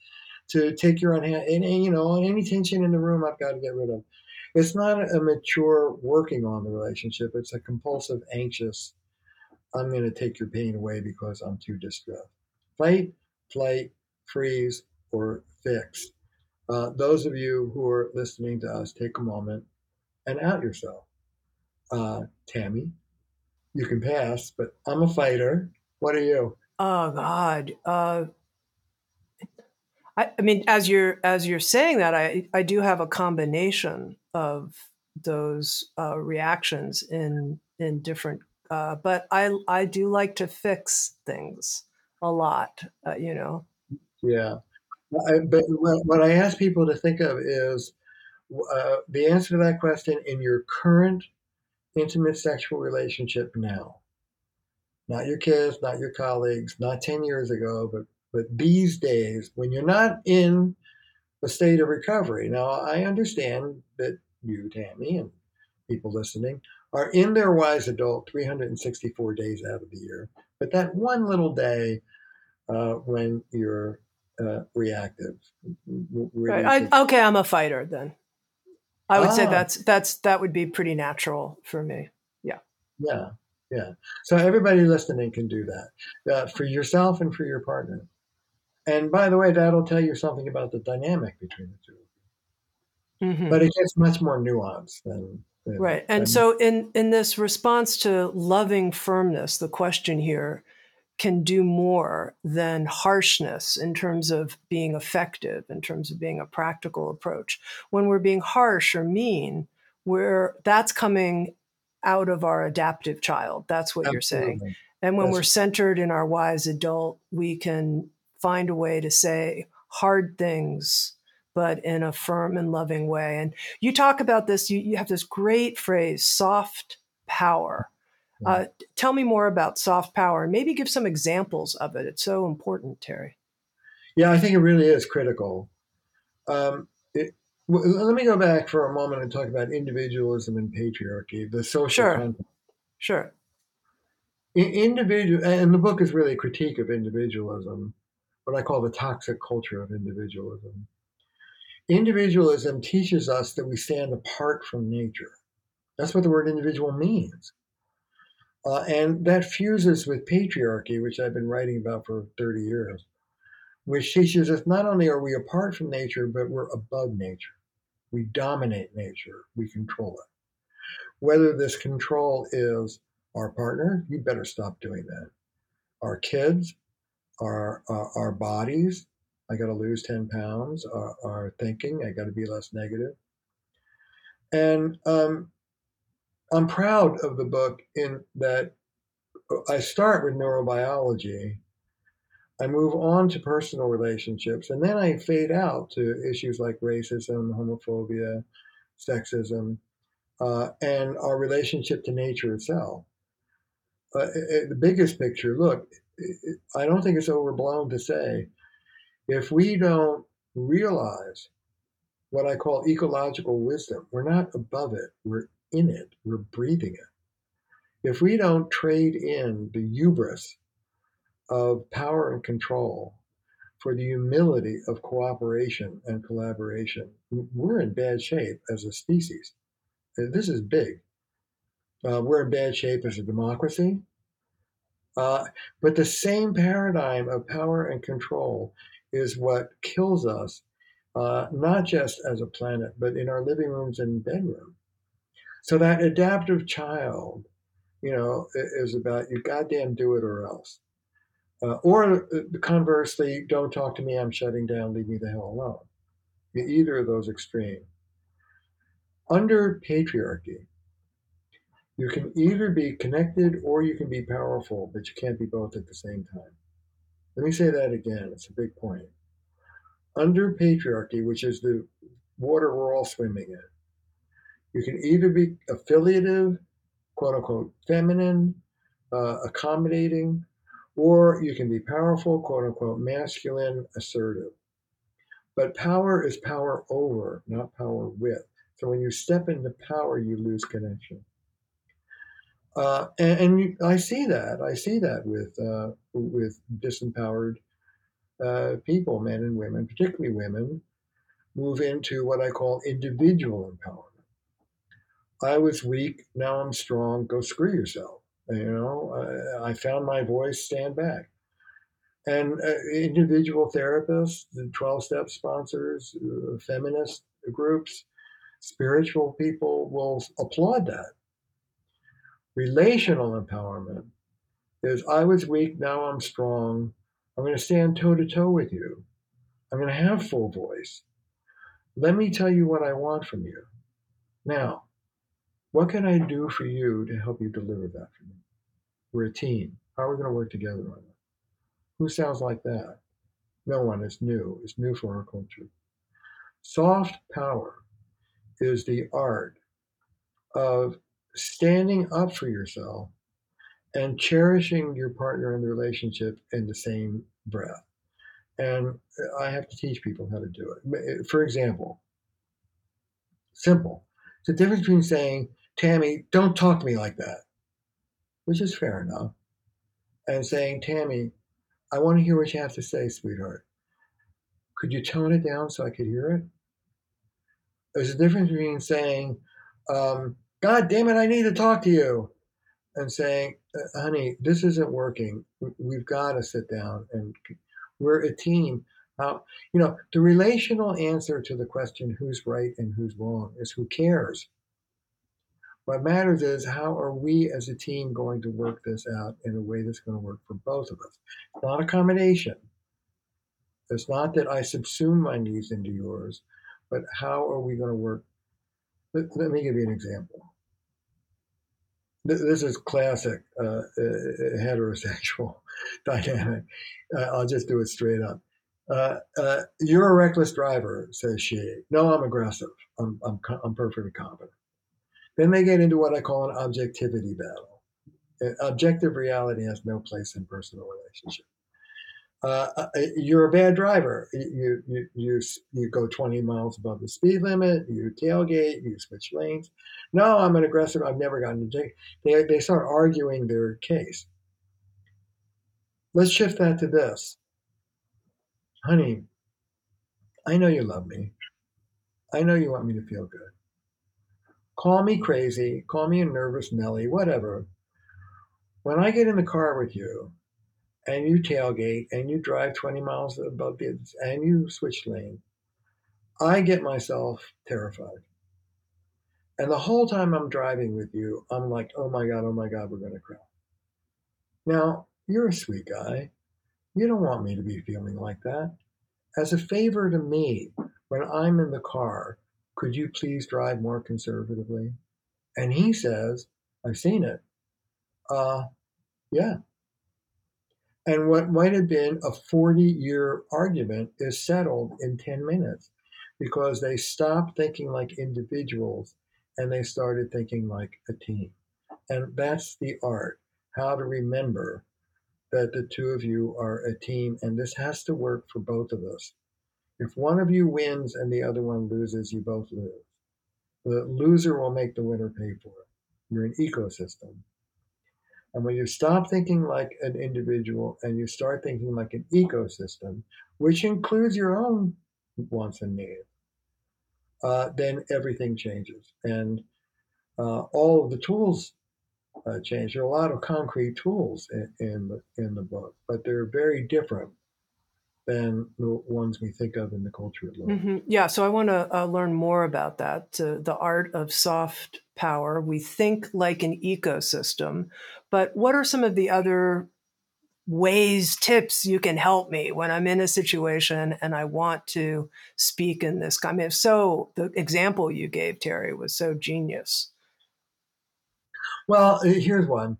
to take your unhappy. And, and, you know, any tension in the room, I've got to get rid of. It's not a mature working on the relationship. It's a compulsive, anxious. I'm going to take your pain away because I'm too distressed. Fight, flight, freeze, or fix. uh, those of you who are listening to us, take a moment and out yourself. Uh, Tami, you can pass, but I'm a fighter. What are you? Oh God. Uh, I, I mean, as you're as you're saying that, I I do have a combination of those uh, reactions in in different. Uh, but I I do like to fix things a lot. Uh, you know. Yeah, I, but what I ask people to think of is uh, the answer to that question in your current intimate sexual relationship now. Not your kids, not your colleagues, not 10 years ago, but, but these days when you're not in a state of recovery. Now, I understand that you, Tami, and people listening are in their wise adult 364 days out of the year. But that one little day uh, when you're uh, reactive. Right. I, okay, I'm a fighter then. I would ah. say that's that's that would be pretty natural for me. Yeah. Yeah. Yeah. So everybody listening can do that uh, for yourself and for your partner. And by the way, that'll tell you something about the dynamic between the two. Mm-hmm. But it gets much more nuanced than, than right. And than, so, in in this response to loving firmness, the question here can do more than harshness in terms of being effective, in terms of being a practical approach. When we're being harsh or mean, we're that's coming out of our adaptive child. That's what Absolutely. you're saying. And when we're centered in our wise adult, we can find a way to say hard things, but in a firm and loving way. And you talk about this, you, you have this great phrase, soft power. Uh, tell me more about soft power and maybe give some examples of it. It's so important, Terry. Yeah, I think it really is critical. Um, it, let me go back for a moment and talk about individualism and patriarchy, the social sure. context. Sure. individual, and the book is really a critique of individualism, what I call the toxic culture of individualism. Individualism teaches us that we stand apart from nature. That's what the word individual means. Uh, and that fuses with patriarchy, which I've been writing about for 30 years, which teaches us not only are we apart from nature, but we're above nature. We dominate nature, we control it. Whether this control is our partner, you better stop doing that. Our kids, our, our, our bodies, I got to lose 10 pounds, our, our thinking, I got to be less negative. And um, I'm proud of the book in that I start with neurobiology I move on to personal relationships, and then I fade out to issues like racism, homophobia, sexism, uh, and our relationship to nature itself. Uh, it, the biggest picture look, I don't think it's overblown to say if we don't realize what I call ecological wisdom, we're not above it, we're in it, we're breathing it. If we don't trade in the hubris of power and control for the humility of cooperation and collaboration. We're in bad shape as a species. This is big. Uh, we're in bad shape as a democracy. Uh, but the same paradigm of power and control is what kills us, uh, not just as a planet, but in our living rooms and bedroom. So that adaptive child, you know, is about you goddamn do it or else. Uh, or uh, conversely, don't talk to me, I'm shutting down, leave me the hell alone. Either of those extreme. Under patriarchy, you can either be connected or you can be powerful, but you can't be both at the same time. Let me say that again, it's a big point. Under patriarchy, which is the water we're all swimming in, you can either be affiliative, quote unquote, feminine, uh, accommodating, or you can be powerful, quote unquote, masculine, assertive. But power is power over, not power with. So when you step into power, you lose connection. Uh, and, and, I see that. I see that with uh, with disempowered uh, people, men and women, particularly women, move into what I call individual empowerment. I was weak, now I'm strong. Go screw yourself. You know, I, I found my voice, stand back. and uh, individual therapists, the 12 step sponsors, uh, feminist groups, spiritual people will applaud that. Relational empowerment is I was weak, now I'm strong. I'm going to stand toe to toe with you. I'm going to have full voice. Let me tell you what I want from you. Now, what can I do for you to help you deliver that for me? We're a team. How are we going to work together on that? Who sounds like that? No one. It's new. It's new for our culture. Soft power is the art of standing up for yourself and cherishing your partner in the relationship in the same breath. And I have to teach people how to do it. For example, simple. It's the difference between saying, Tami, don't talk to me like that, which is fair enough, and saying, Tami, I want to hear what you have to say, sweetheart. Could you tone it down so I could hear it? There's a difference between saying, um, God damn it, I need to talk to you, and saying, uh, honey, this isn't working. We've got to sit down and we're a team. Uh, you know, the relational answer to the question who's right and who's wrong is who cares. What matters is how are we as a team going to work this out in a way that's going to work for both of us. It's not a combination. It's not that I subsume my needs into yours, but how are we going to work? Let, let me give you an example. This is classic uh, uh, heterosexual dynamic. Uh, I'll just do it straight up. Uh, uh, you're a reckless driver, says she. No, I'm aggressive. I'm, I'm, I'm perfectly competent. Then they get into what I call an objectivity battle. Objective reality has no place in personal relationship. Uh, uh, you're a bad driver. You, you, you, you go 20 miles above the speed limit, you tailgate, you switch lanes. No, I'm an aggressive, I've never gotten ticket. They, they start arguing their case. Let's shift that to this. Honey, I know you love me. I know you want me to feel good. Call me crazy, call me a nervous Nelly, whatever. When I get in the car with you and you tailgate and you drive 20 miles above the and you switch lane, I get myself terrified. And the whole time I'm driving with you, I'm like, oh my God, oh my God, we're going to crash. Now, you're a sweet guy. You don't want me to be feeling like that. As a favor to me, when I'm in the car, could you please drive more conservatively? And he says, I've seen it. Uh, yeah. And what might have been a 40 year argument is settled in 10 minutes because they stopped thinking like individuals and they started thinking like a team. And that's the art how to remember that the two of you are a team and this has to work for both of us. If one of you wins and the other one loses, you both lose. The loser will make the winner pay for it. You're an ecosystem. And when you stop thinking like an individual and you start thinking like an ecosystem, which includes your own wants and needs, uh, then everything changes. And uh, all of the tools uh, change. There are a lot of concrete tools in, in, the, in the book, but they're very different than the ones we think of in the culture at large. Mm-hmm. Yeah, so I want to uh, learn more about that. Uh, the art of soft power. We think like an ecosystem, but what are some of the other ways, tips you can help me when I'm in a situation and I want to speak in this? I mean, so the example you gave, Terry, was so genius. Well, here's one.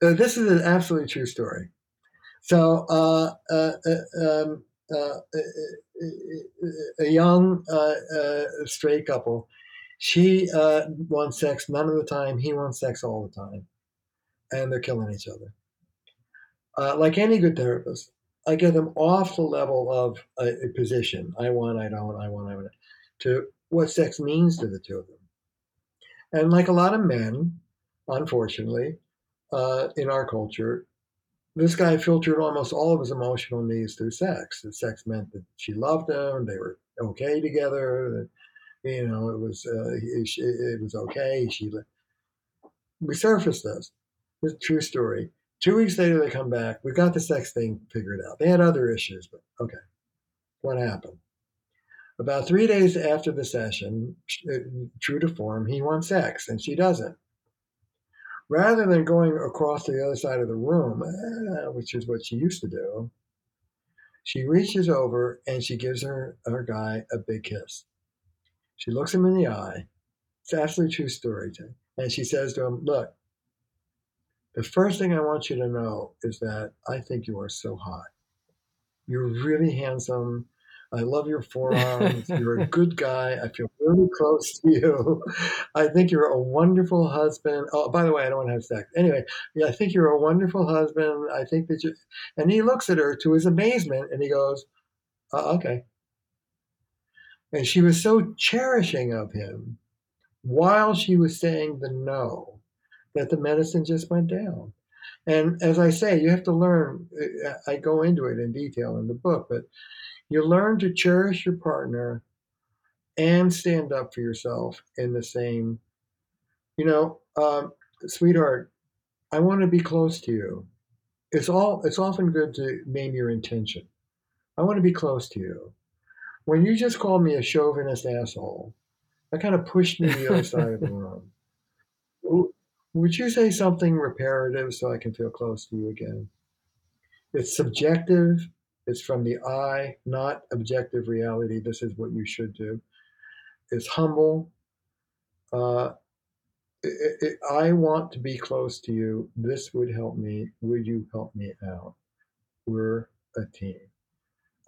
Uh, this is an absolutely true story. So uh, uh, uh um, uh, a young straight couple, she wants sex none of the time. He wants sex all the time, and they're killing each other. like any good therapist, I get them off the level of a, a, position. I want, I don't, I want, I want, to what sex means to the two of them. And like a lot of men, unfortunately, uh, in our culture, this guy filtered almost all of his emotional needs through sex. The sex meant that she loved him, they were okay together, that, you know, it was uh, it was okay. She we surfaced this. This true story. Two weeks later, they come back. We got the sex thing figured out. They had other issues, but okay. What happened? About three days after the session, uh, true to form, he wants sex and she doesn't. Rather than going across to the other side of the room, uh, which is what she used to do, she reaches over and she gives her, her guy a big kiss. She looks him in the eye. It's absolutely true story. And she says to him, Look, the first thing I want you to know is that I think you are so hot. You're really handsome. I love your forearms. You're a good guy. I feel really close to you. I think you're a wonderful husband. Oh, by the way, I don't want to have sex. Anyway, yeah, I think you're a wonderful husband. I think that you. And he looks at her to his amazement and he goes, uh, okay. And she was so cherishing of him while she was saying the no that the medicine just went down. And as I say, you have to learn. I go into it in detail in the book, but you learn to cherish your partner and stand up for yourself in the same. You know, um, sweetheart, I want to be close to you. It's all. It's often good to name your intention. I want to be close to you. When you just called me a chauvinist asshole, that kind of pushed me to the other side of the room. Would you say something reparative so I can feel close to you again? It's subjective. It's from the I, not objective reality. This is what you should do. It's humble. Uh, it, it, I want to be close to you. This would help me. Would you help me out? We're a team.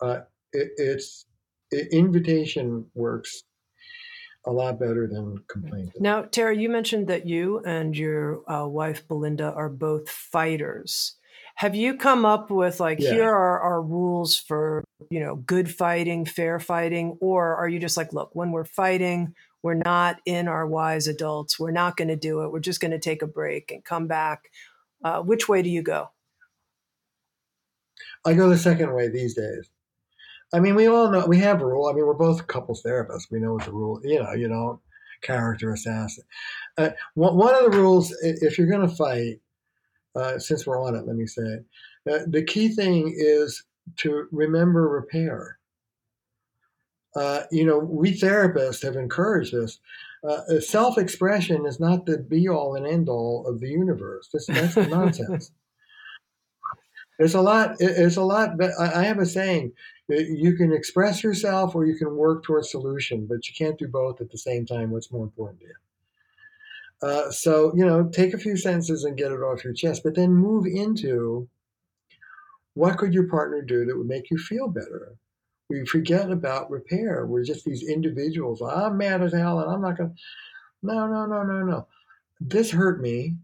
Uh, it, it's invitation works a lot better than complaining. Now, Terry, you mentioned that you and your uh, wife Belinda are both fighters. Have you come up with like yeah. here are our rules for you know good fighting, fair fighting, or are you just like, look, when we're fighting, we're not in our wise adults. We're not going to do it. We're just going to take a break and come back. Uh, which way do you go? I go the second way these days. I mean, we all know we have a rule. I mean, we're both couples therapists. We know what the rule. You know, you know, character assassin. Uh, one, one of the rules, if you're going to fight, uh, since we're on it, let me say it. Uh, the key thing is to remember repair. Uh, you know, we therapists have encouraged this. Uh, self-expression is not the be-all and end-all of the universe. This, that's nonsense. It's a lot. It's a lot. But I have a saying: you can express yourself or you can work towards solution, but you can't do both at the same time. What's more important to you? Uh, so you know, take a few sentences and get it off your chest, but then move into what could your partner do that would make you feel better. We forget about repair. We're just these individuals. I'm mad as hell, and I'm not going. to No, no, no, no, no. This hurt me.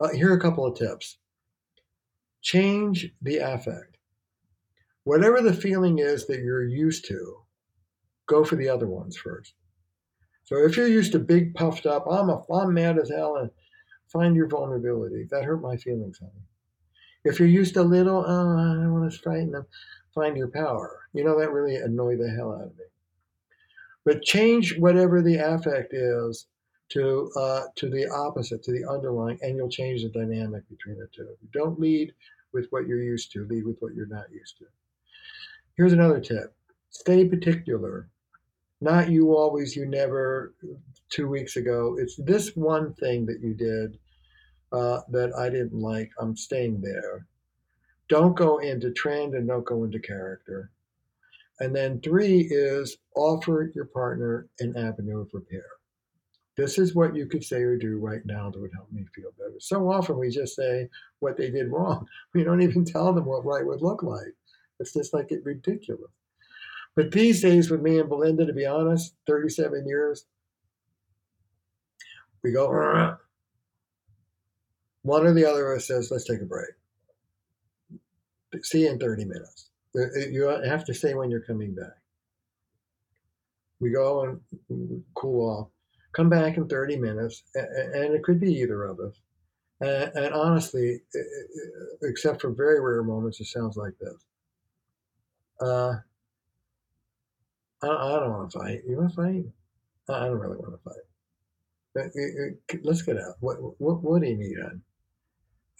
Uh, here are a couple of tips. Change the affect whatever the feeling is that you're used to, go for the other ones first. So if you're used to big puffed up, I'm a, I'm mad as hell, and find your vulnerability. That hurt my feelings, honey. If you're used to little, oh, I don't want to frighten them, find your power. You know that really annoyed the hell out of me. But change whatever the affect is to uh, to the opposite, to the underlying, and you'll change the dynamic between the two. Don't lead with what you're used to. Lead with what you're not used to. Here's another tip stay particular. Not you always, you never, two weeks ago. It's this one thing that you did uh, that I didn't like. I'm staying there. Don't go into trend and don't go into character. And then three is offer your partner an avenue of repair. This is what you could say or do right now that would help me feel better. So often we just say what they did wrong. We don't even tell them what right would look like. It's just like it ridiculous. But these days, with me and Belinda, to be honest, 37 years, we go, one or the other of us says, let's take a break. See you in 30 minutes. Uh, uh, you have to say when you're coming back. We go and cool off, come back in 30 minutes, and it could be either of us. And, honestly, except for very rare moments, it sounds like this. Uh, I, I don't want to fight. You want to fight? I don't really want to fight. It, it, let's get out. What, what, what do you need, hon?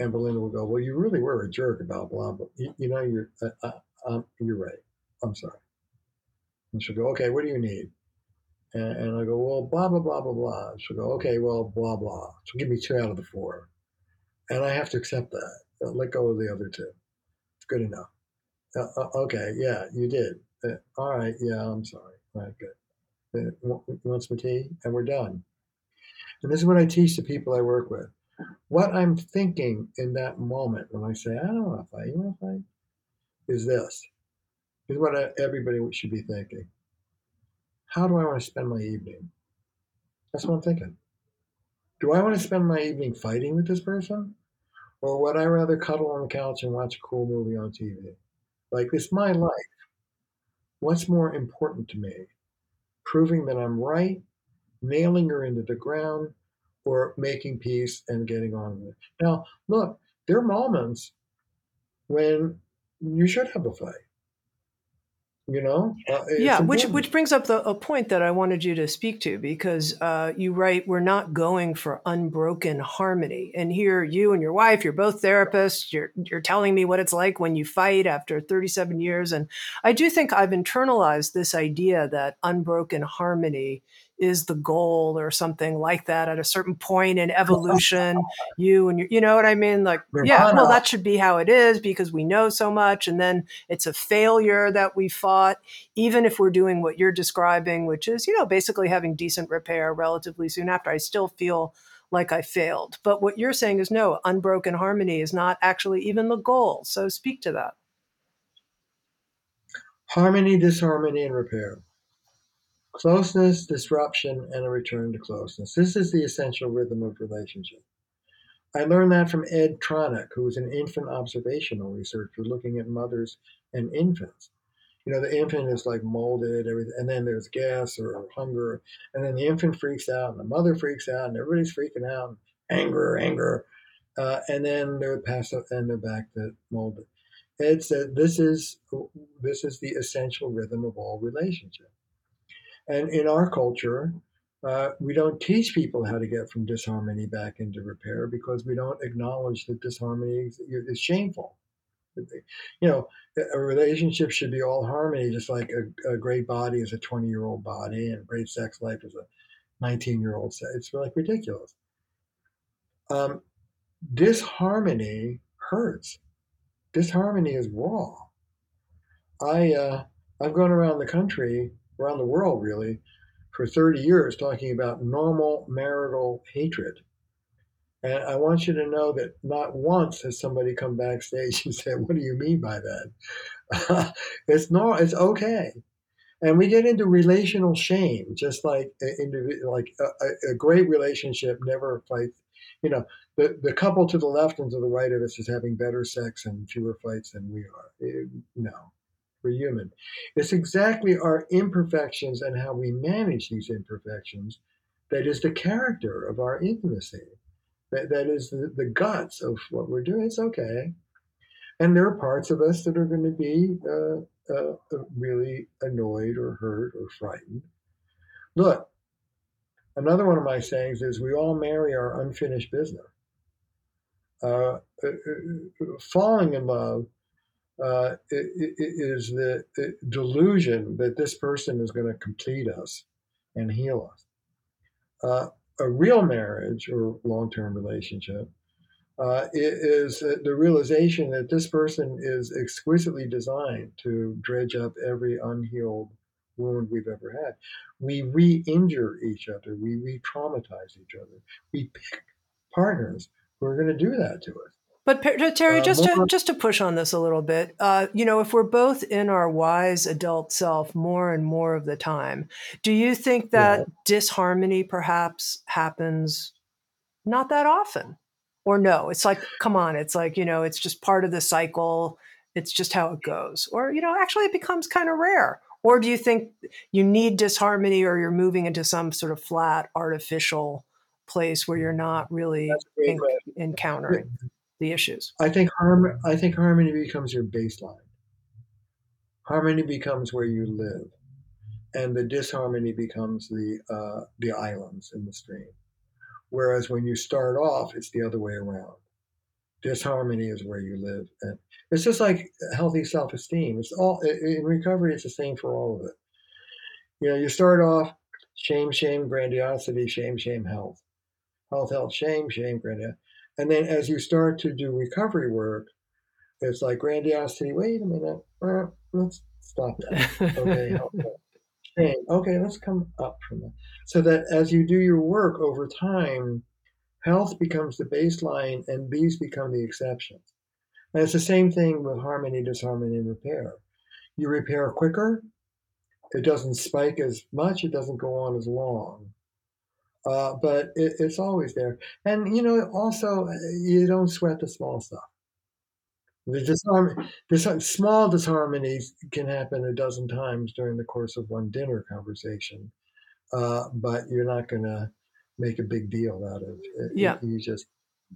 And Belinda will go, "Well, you really were a jerk about blah blah. You, you know, you're uh, uh, um, you're right. I'm sorry." And she'll go, "Okay, what do you need?" And, and I go, "Well, blah blah blah blah blah." She'll go, "Okay, well, blah blah." She'll give me two out of the four, and I have to accept that. Let go of the other two. It's good enough. Uh, uh okay, yeah, you did. Uh, all right, yeah, I'm sorry. All right, good. Uh, want some tea? And we're done. And this is what I teach the people I work with. What I'm thinking in that moment when I say, I don't want to fight, you want to fight? Is this. Is what everybody should be thinking. How do I want to spend my evening? That's what I'm thinking. Do I want to spend my evening fighting with this person? Or would I rather cuddle on the couch and watch a cool movie on TV? Like, it's my life. What's more important to me? Proving that I'm right nailing her into the ground or making peace and getting on with it. Now, look, there are moments when you should have a fight you know? Uh, yeah which which brings up the, a point that i wanted you to speak to because uh, you write we're not going for unbroken harmony. And here you and your wife you're both therapists you're you're telling me what it's like when you fight after 37 years. And i do think i've internalized this idea that unbroken harmony is the goal or something like that at a certain point in evolution you and you you know what i mean? Like yeah well that should be how it is because we know so much and then it's a failure that we fought even if we're doing what you're describing which is you know basically having decent repair relatively soon after i still feel like i failed. But what you're saying is no unbroken harmony is not actually even the goal so speak to that. Harmony disharmony and repair Closeness, disruption, and a return to closeness. This is the essential rhythm of relationship. I learned that from Ed Tronick, who was an infant observational researcher looking at mothers and infants. You know, the infant is like molded, everything, and then there's gas or hunger, and then the infant freaks out, and the mother freaks out, and everybody's freaking out, anger, anger, uh, and then they're passed up and they're back to molded. Ed said this is this is the essential rhythm of all relationships. And in our culture, uh, we don't teach people how to get from disharmony back into repair because we don't acknowledge that disharmony is shameful. You know, a relationship should be all harmony, just like a, a great body is a 20 year old body and great sex life is a 19 year old. It's like ridiculous. Um, disharmony hurts. Disharmony is raw. I uh, I've gone around the country around the world really for 30 years talking about normal marital hatred. And I want you to know that not once has somebody come backstage and said, "What do you mean by that?" it's not. It's okay. And we get into relational shame, just like like a, a, great relationship never fights. You know, the the couple to the left and to the right of us is having better sex and fewer fights than we are. It, no, we're human. It's exactly our imperfections and how we manage these imperfections that is the character of our intimacy. That, that is the, the guts of what we're doing. It's okay. And there are parts of us that are going to be uh, uh, uh, really annoyed or hurt or frightened. Look, another one of my sayings is we all marry our unfinished business. Uh, uh, uh falling in love uh, is the delusion that this person is going to complete us and heal us. Uh, a real marriage or long term relationship uh, is the realization that this person is exquisitely designed to dredge up every unhealed wound we've ever had. We re injure each other, we re traumatize each other, we pick partners who are going to do that to us. But Terry, uh, just to just to push on this a little bit, uh, you know, if we're both in our wise adult self more and more of the time, do you think that yeah. disharmony perhaps happens not that often, or no? It's like, come on, it's like you know, it's just part of the cycle. It's just how it goes, or you know, actually, it becomes kind of rare. Or do you think you need disharmony, or you're moving into some sort of flat, artificial place where you're not really en- encountering? The issues. I think harm. I think harmony becomes your baseline. Harmony becomes where you live, and the disharmony becomes the uh, the islands in the stream. Whereas when you start off, it's the other way around. disharmony is where you live. And it's just like healthy self-esteem. It's all in recovery. It's the same for all of it. You know, you start off shame, shame, grandiosity, shame, shame, health, health, health, shame, shame, grandiosity, and then as you start to do recovery work, it's like grandiosity. Wait a minute, uh, let's stop that. Okay, shame. Okay, let's come up from that. So that as you do your work over time, health becomes the baseline and these become the exceptions. And it's the same thing with harmony, disharmony, and repair. You repair quicker, it doesn't spike as much, it doesn't go on as long. Uh, but it, it's always there. And, you know, also, you don't sweat the small stuff. The disharmony, small disharmonies can happen a dozen times during the course of one dinner conversation, uh, but you're not going to make a big deal out of it. Yeah. You just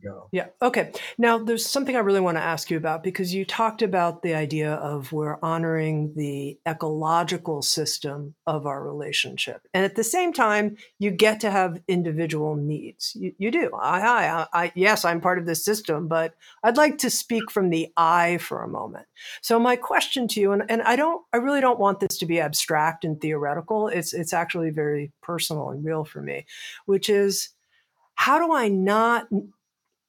go. Yeah. Okay. Now, there's something I really want to ask you about because you talked about the idea of we're honoring the ecological system of our relationship. And at the same time, you get to have individual needs. You, you do. I, I, I, yes, I'm part of this system, but I'd like to speak from the I for a moment. So my question to you, and, and I don't, I really don't want this to be abstract and theoretical. It's, it's actually very personal and real for me, which is, how do I not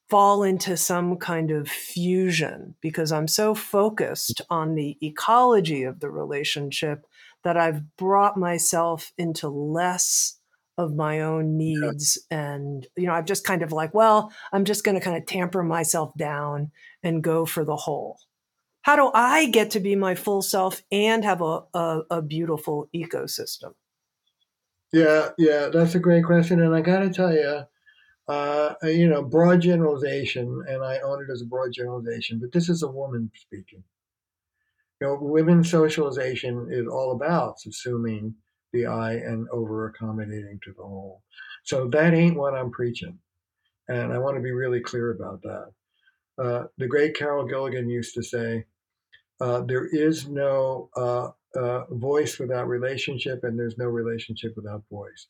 fall into some kind of fusion because I'm so focused on the ecology of the relationship that I've brought myself into less of my own needs and you know I've just kind of like well I'm just going to kind of tamper myself down and go for the whole. How do I get to be my full self and have a, a, a beautiful ecosystem? Yeah yeah that's a great question and I got to tell you uh, you know, broad generalization, and I own it as a broad generalization, but this is a woman speaking. You know, women's socialization is all about subsuming the I and over accommodating to the whole. So that ain't what I'm preaching. And I want to be really clear about that. Uh, the great Carol Gilligan used to say, uh, there is no uh, uh voice without relationship, and there's no relationship without voice.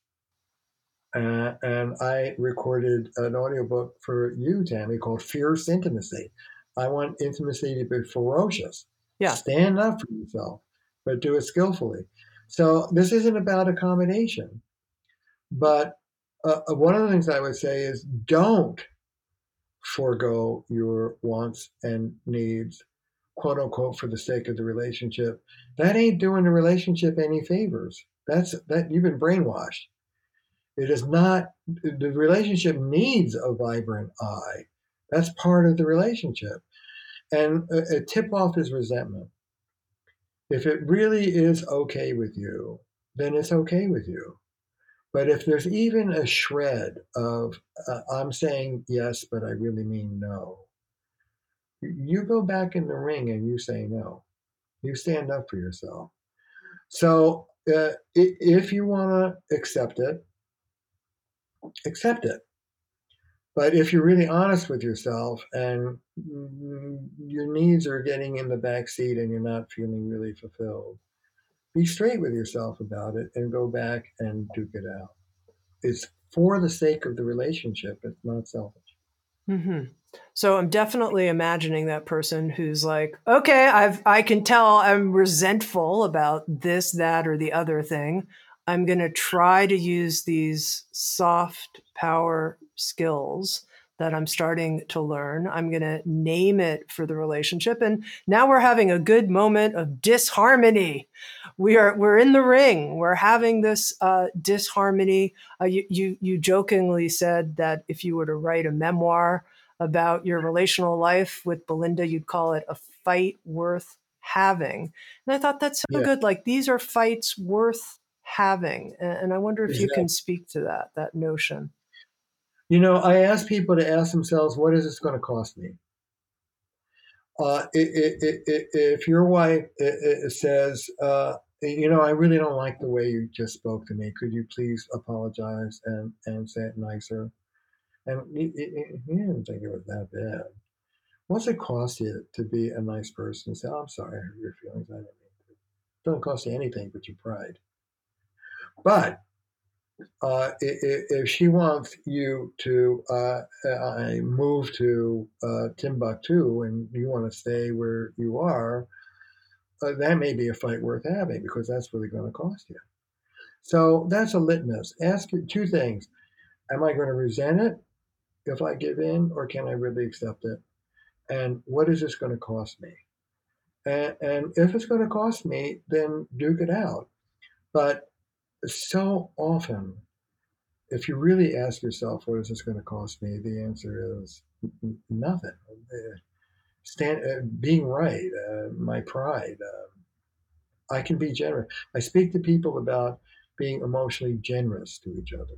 Uh, and I recorded an audiobook for you, Tami, called Fierce Intimacy. I want intimacy to be ferocious. Yeah. Stand up for yourself, but do it skillfully. So this isn't about accommodation. But uh, uh one of the things I would say is don't forego your wants and needs, quote unquote, for the sake of the relationship. That ain't doing the relationship any favors. That's that you've been brainwashed. It is not, the relationship needs a vibrant I. That's part of the relationship. And a, a tip off is resentment. If it really is okay with you, then it's okay with you. But if there's even a shred of, uh, I'm saying yes, but I really mean no, you go back in the ring and you say no. You stand up for yourself. So uh, if you want to accept it, accept it. But if you're really honest with yourself and your needs are getting in the back seat and you're not feeling really fulfilled, be straight with yourself about it and go back and duke it out. It's for the sake of the relationship, it's not selfish. Mm-hmm. So I'm definitely imagining that person who's like, okay, I've I can tell I'm resentful about this, that, or the other thing. I'm going to try to use these soft power skills that I'm starting to learn. I'm going to name it for the relationship. And now we're having a good moment of disharmony. We are, we're in the ring. We're having this uh, disharmony. Uh, you, you, you jokingly said that if you were to write a memoir about your relational life with Belinda, you'd call it a fight worth having. And I thought that's so yeah. good. Like these are fights worth having. And I wonder if exactly. you can speak to that, that notion. You know, I ask people to ask themselves, what is this going to cost me? Uh, it, it, it, if your wife says, uh, you know, I really don't like the way you just spoke to me. Could you please apologize and, and say it nicer? And he, didn't think it was that bad. What's it cost you to be a nice person and say, oh, I'm sorry, I hurt your feelings. I didn't mean to. It doesn't cost you anything but your pride. But uh, if she wants you to uh, move to uh, Timbuktu and you want to stay where you are, uh, that may be a fight worth having because that's really going to cost you. So that's a litmus. Ask two things: Am I going to resent it if I give in, or can I really accept it? And what is this going to cost me? And, and if it's going to cost me, then duke it out. But so often, if you really ask yourself, what is this going to cost me? The answer is nothing. Stand, uh, being right, uh, my pride. Uh, I can be generous. I speak to people about being emotionally generous to each other.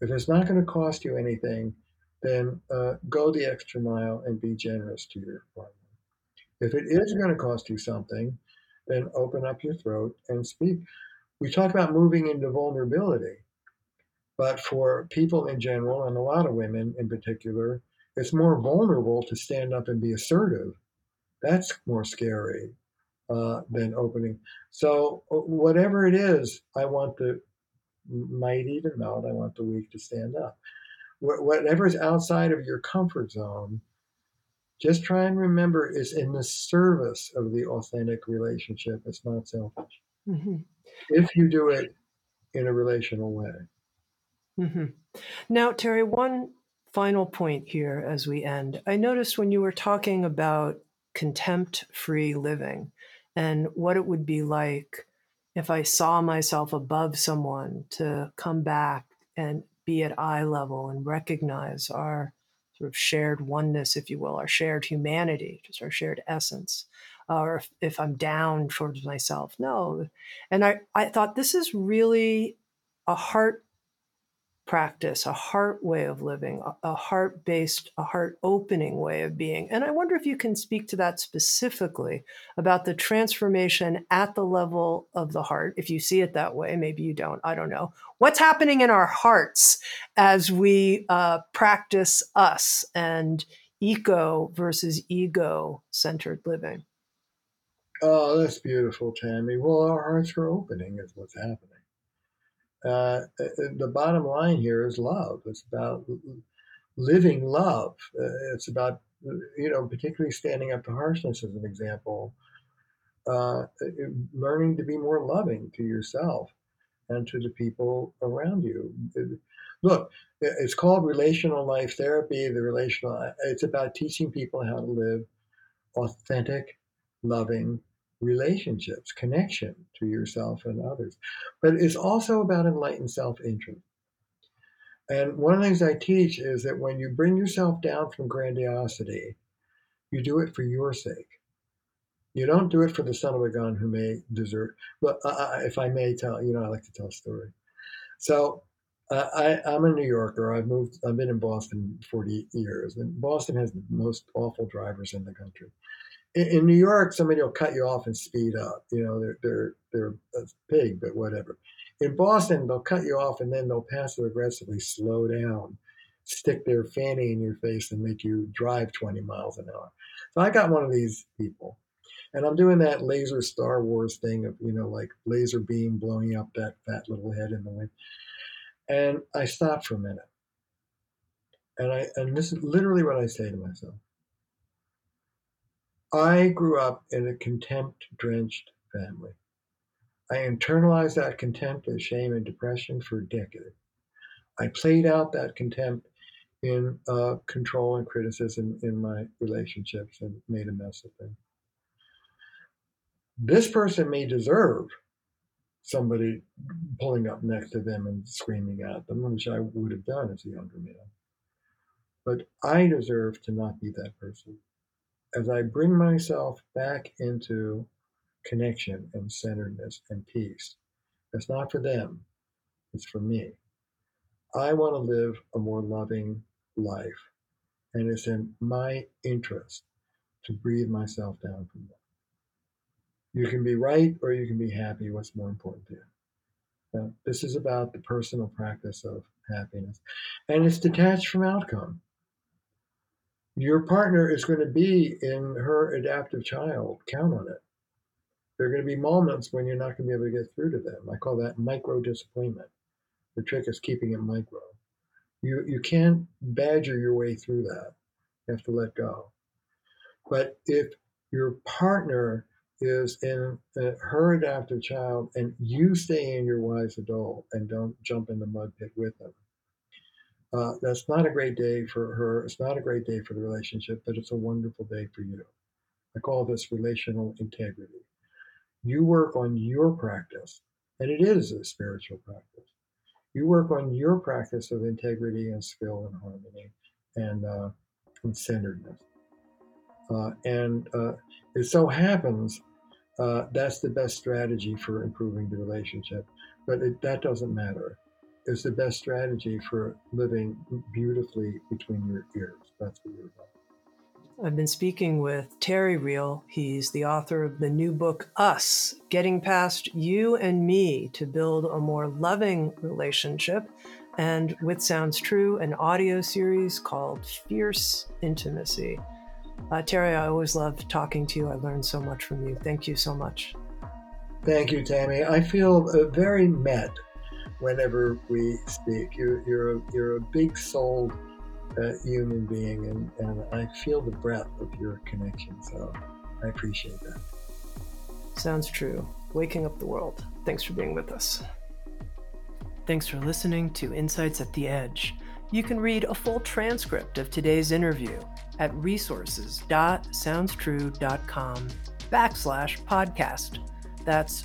If it's not going to cost you anything, then uh, go the extra mile and be generous to your partner. If it is going to cost you something, then open up your throat and speak. We talk about moving into vulnerability, but for people in general, and a lot of women in particular, it's more vulnerable to stand up and be assertive. That's more scary uh, than opening. So, uh, whatever it is, I want the mighty to melt, I want the weak to stand up. Whatever is outside of your comfort zone, just try and remember is in the service of the authentic relationship. It's not selfish. Mm-hmm. If you do it in a relational way. Mm-hmm. Now, Terry, one final point here as we end. I noticed when you were talking about contempt free living and what it would be like if I saw myself above someone to come back and be at eye level and recognize our sort of shared oneness, if you will, our shared humanity, just our shared essence, or if, if I'm down towards myself. No. And I, I thought this is really a heart practice, a heart way of living, a, a heart based, a heart opening way of being. And I wonder if you can speak to that specifically about the transformation at the level of the heart. If you see it that way, maybe you don't, I don't know. What's happening in our hearts as we uh, practice us and eco versus ego centered living? Oh, that's beautiful, Tami. Well, our hearts are opening, is what's happening. Uh, uh, the bottom line here is love. It's about living love. Uh, it's about, you know, particularly standing up to harshness as an example, uh, learning to be more loving to yourself and to the people around you. Look, it's called relational life therapy. The relational, it's about teaching people how to live authentic, loving, relationships, connection to yourself and others. But it's also about enlightened self interest. And one of the things I teach is that when you bring yourself down from grandiosity, you do it for your sake. You don't do it for the son of a gun who may desert. But uh, if I may tell, you know, I like to tell a story. So uh, I, I'm a New Yorker. I've moved. I've been in Boston 40 years, and Boston has the most awful drivers in the country in, in, New York, somebody will cut you off and speed up. You know, they're they're they're a pig, but whatever. In Boston, they'll cut you off and then they'll passive aggressively slow down, stick their fanny in your face, and make you drive 20 miles an hour. So I got one of these people, and I'm doing that laser Star Wars thing of you know like laser beam blowing up that fat little head in the wind. And I stop for a minute, and I and this is literally what I say to myself. I grew up in a contempt drenched family. I internalized that contempt as shame and depression for decades. I played out that contempt in uh, control and criticism in my relationships and made a mess of them. This person may deserve somebody pulling up next to them and screaming at them, which I would have done as a younger man. But I deserve to not be that person as I bring myself back into connection and centeredness and peace, it's not for them, it's for me. I want to live a more loving life, and it's in my interest to breathe myself down from that. You can be right or you can be happy. What's more important to you? Now, this is about the personal practice of happiness, and it's detached from outcome your partner is going to be in her adaptive child. Count on it. There are going to be moments when you're not going to be able to get through to them. I call that micro disappointment. The trick is keeping it micro. You you can't badger your way through that. You have to let go. But if your partner is in uh, her adaptive child and you stay in your wise adult and don't jump in the mud pit with them, uh, that's not a great day for her. It's not a great day for the relationship, but it's a wonderful day for you. I call this relational integrity. You work on your practice, and it is a spiritual practice. You work on your practice of integrity and skill and harmony and, uh, and centeredness. Uh, and uh, it so happens uh, that's the best strategy for improving the relationship. But it, that doesn't matter. It's the best strategy for living beautifully between your ears. That's what you're about. I've been speaking with Terry Real. He's the author of the new book, Us Getting Past You and Me to Build a More Loving Relationship, and with Sounds True, an audio series called Fierce Intimacy. Uh, Terry, I always love talking to you. I learned so much from you. Thank you so much. Thank you, Tami. I feel uh, very met whenever we speak. You're, you're, a, you're a big souled uh, human being, and, and I feel the breadth of your connection. So I appreciate that. Sounds true. Waking up the world. Thanks for being with us. Thanks for listening to Insights at the Edge. You can read a full transcript of today's interview at resources.soundstrue.com backslash podcast. That's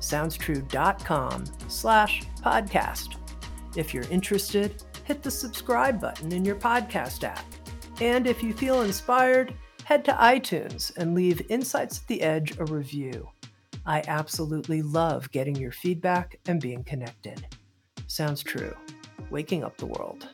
resources.soundstrue.com slash podcast. If you're interested, hit the subscribe button in your podcast app. And if you feel inspired, head to iTunes and leave Insights at the Edge a review. I absolutely love getting your feedback and being connected. Sounds true. Waking up the world.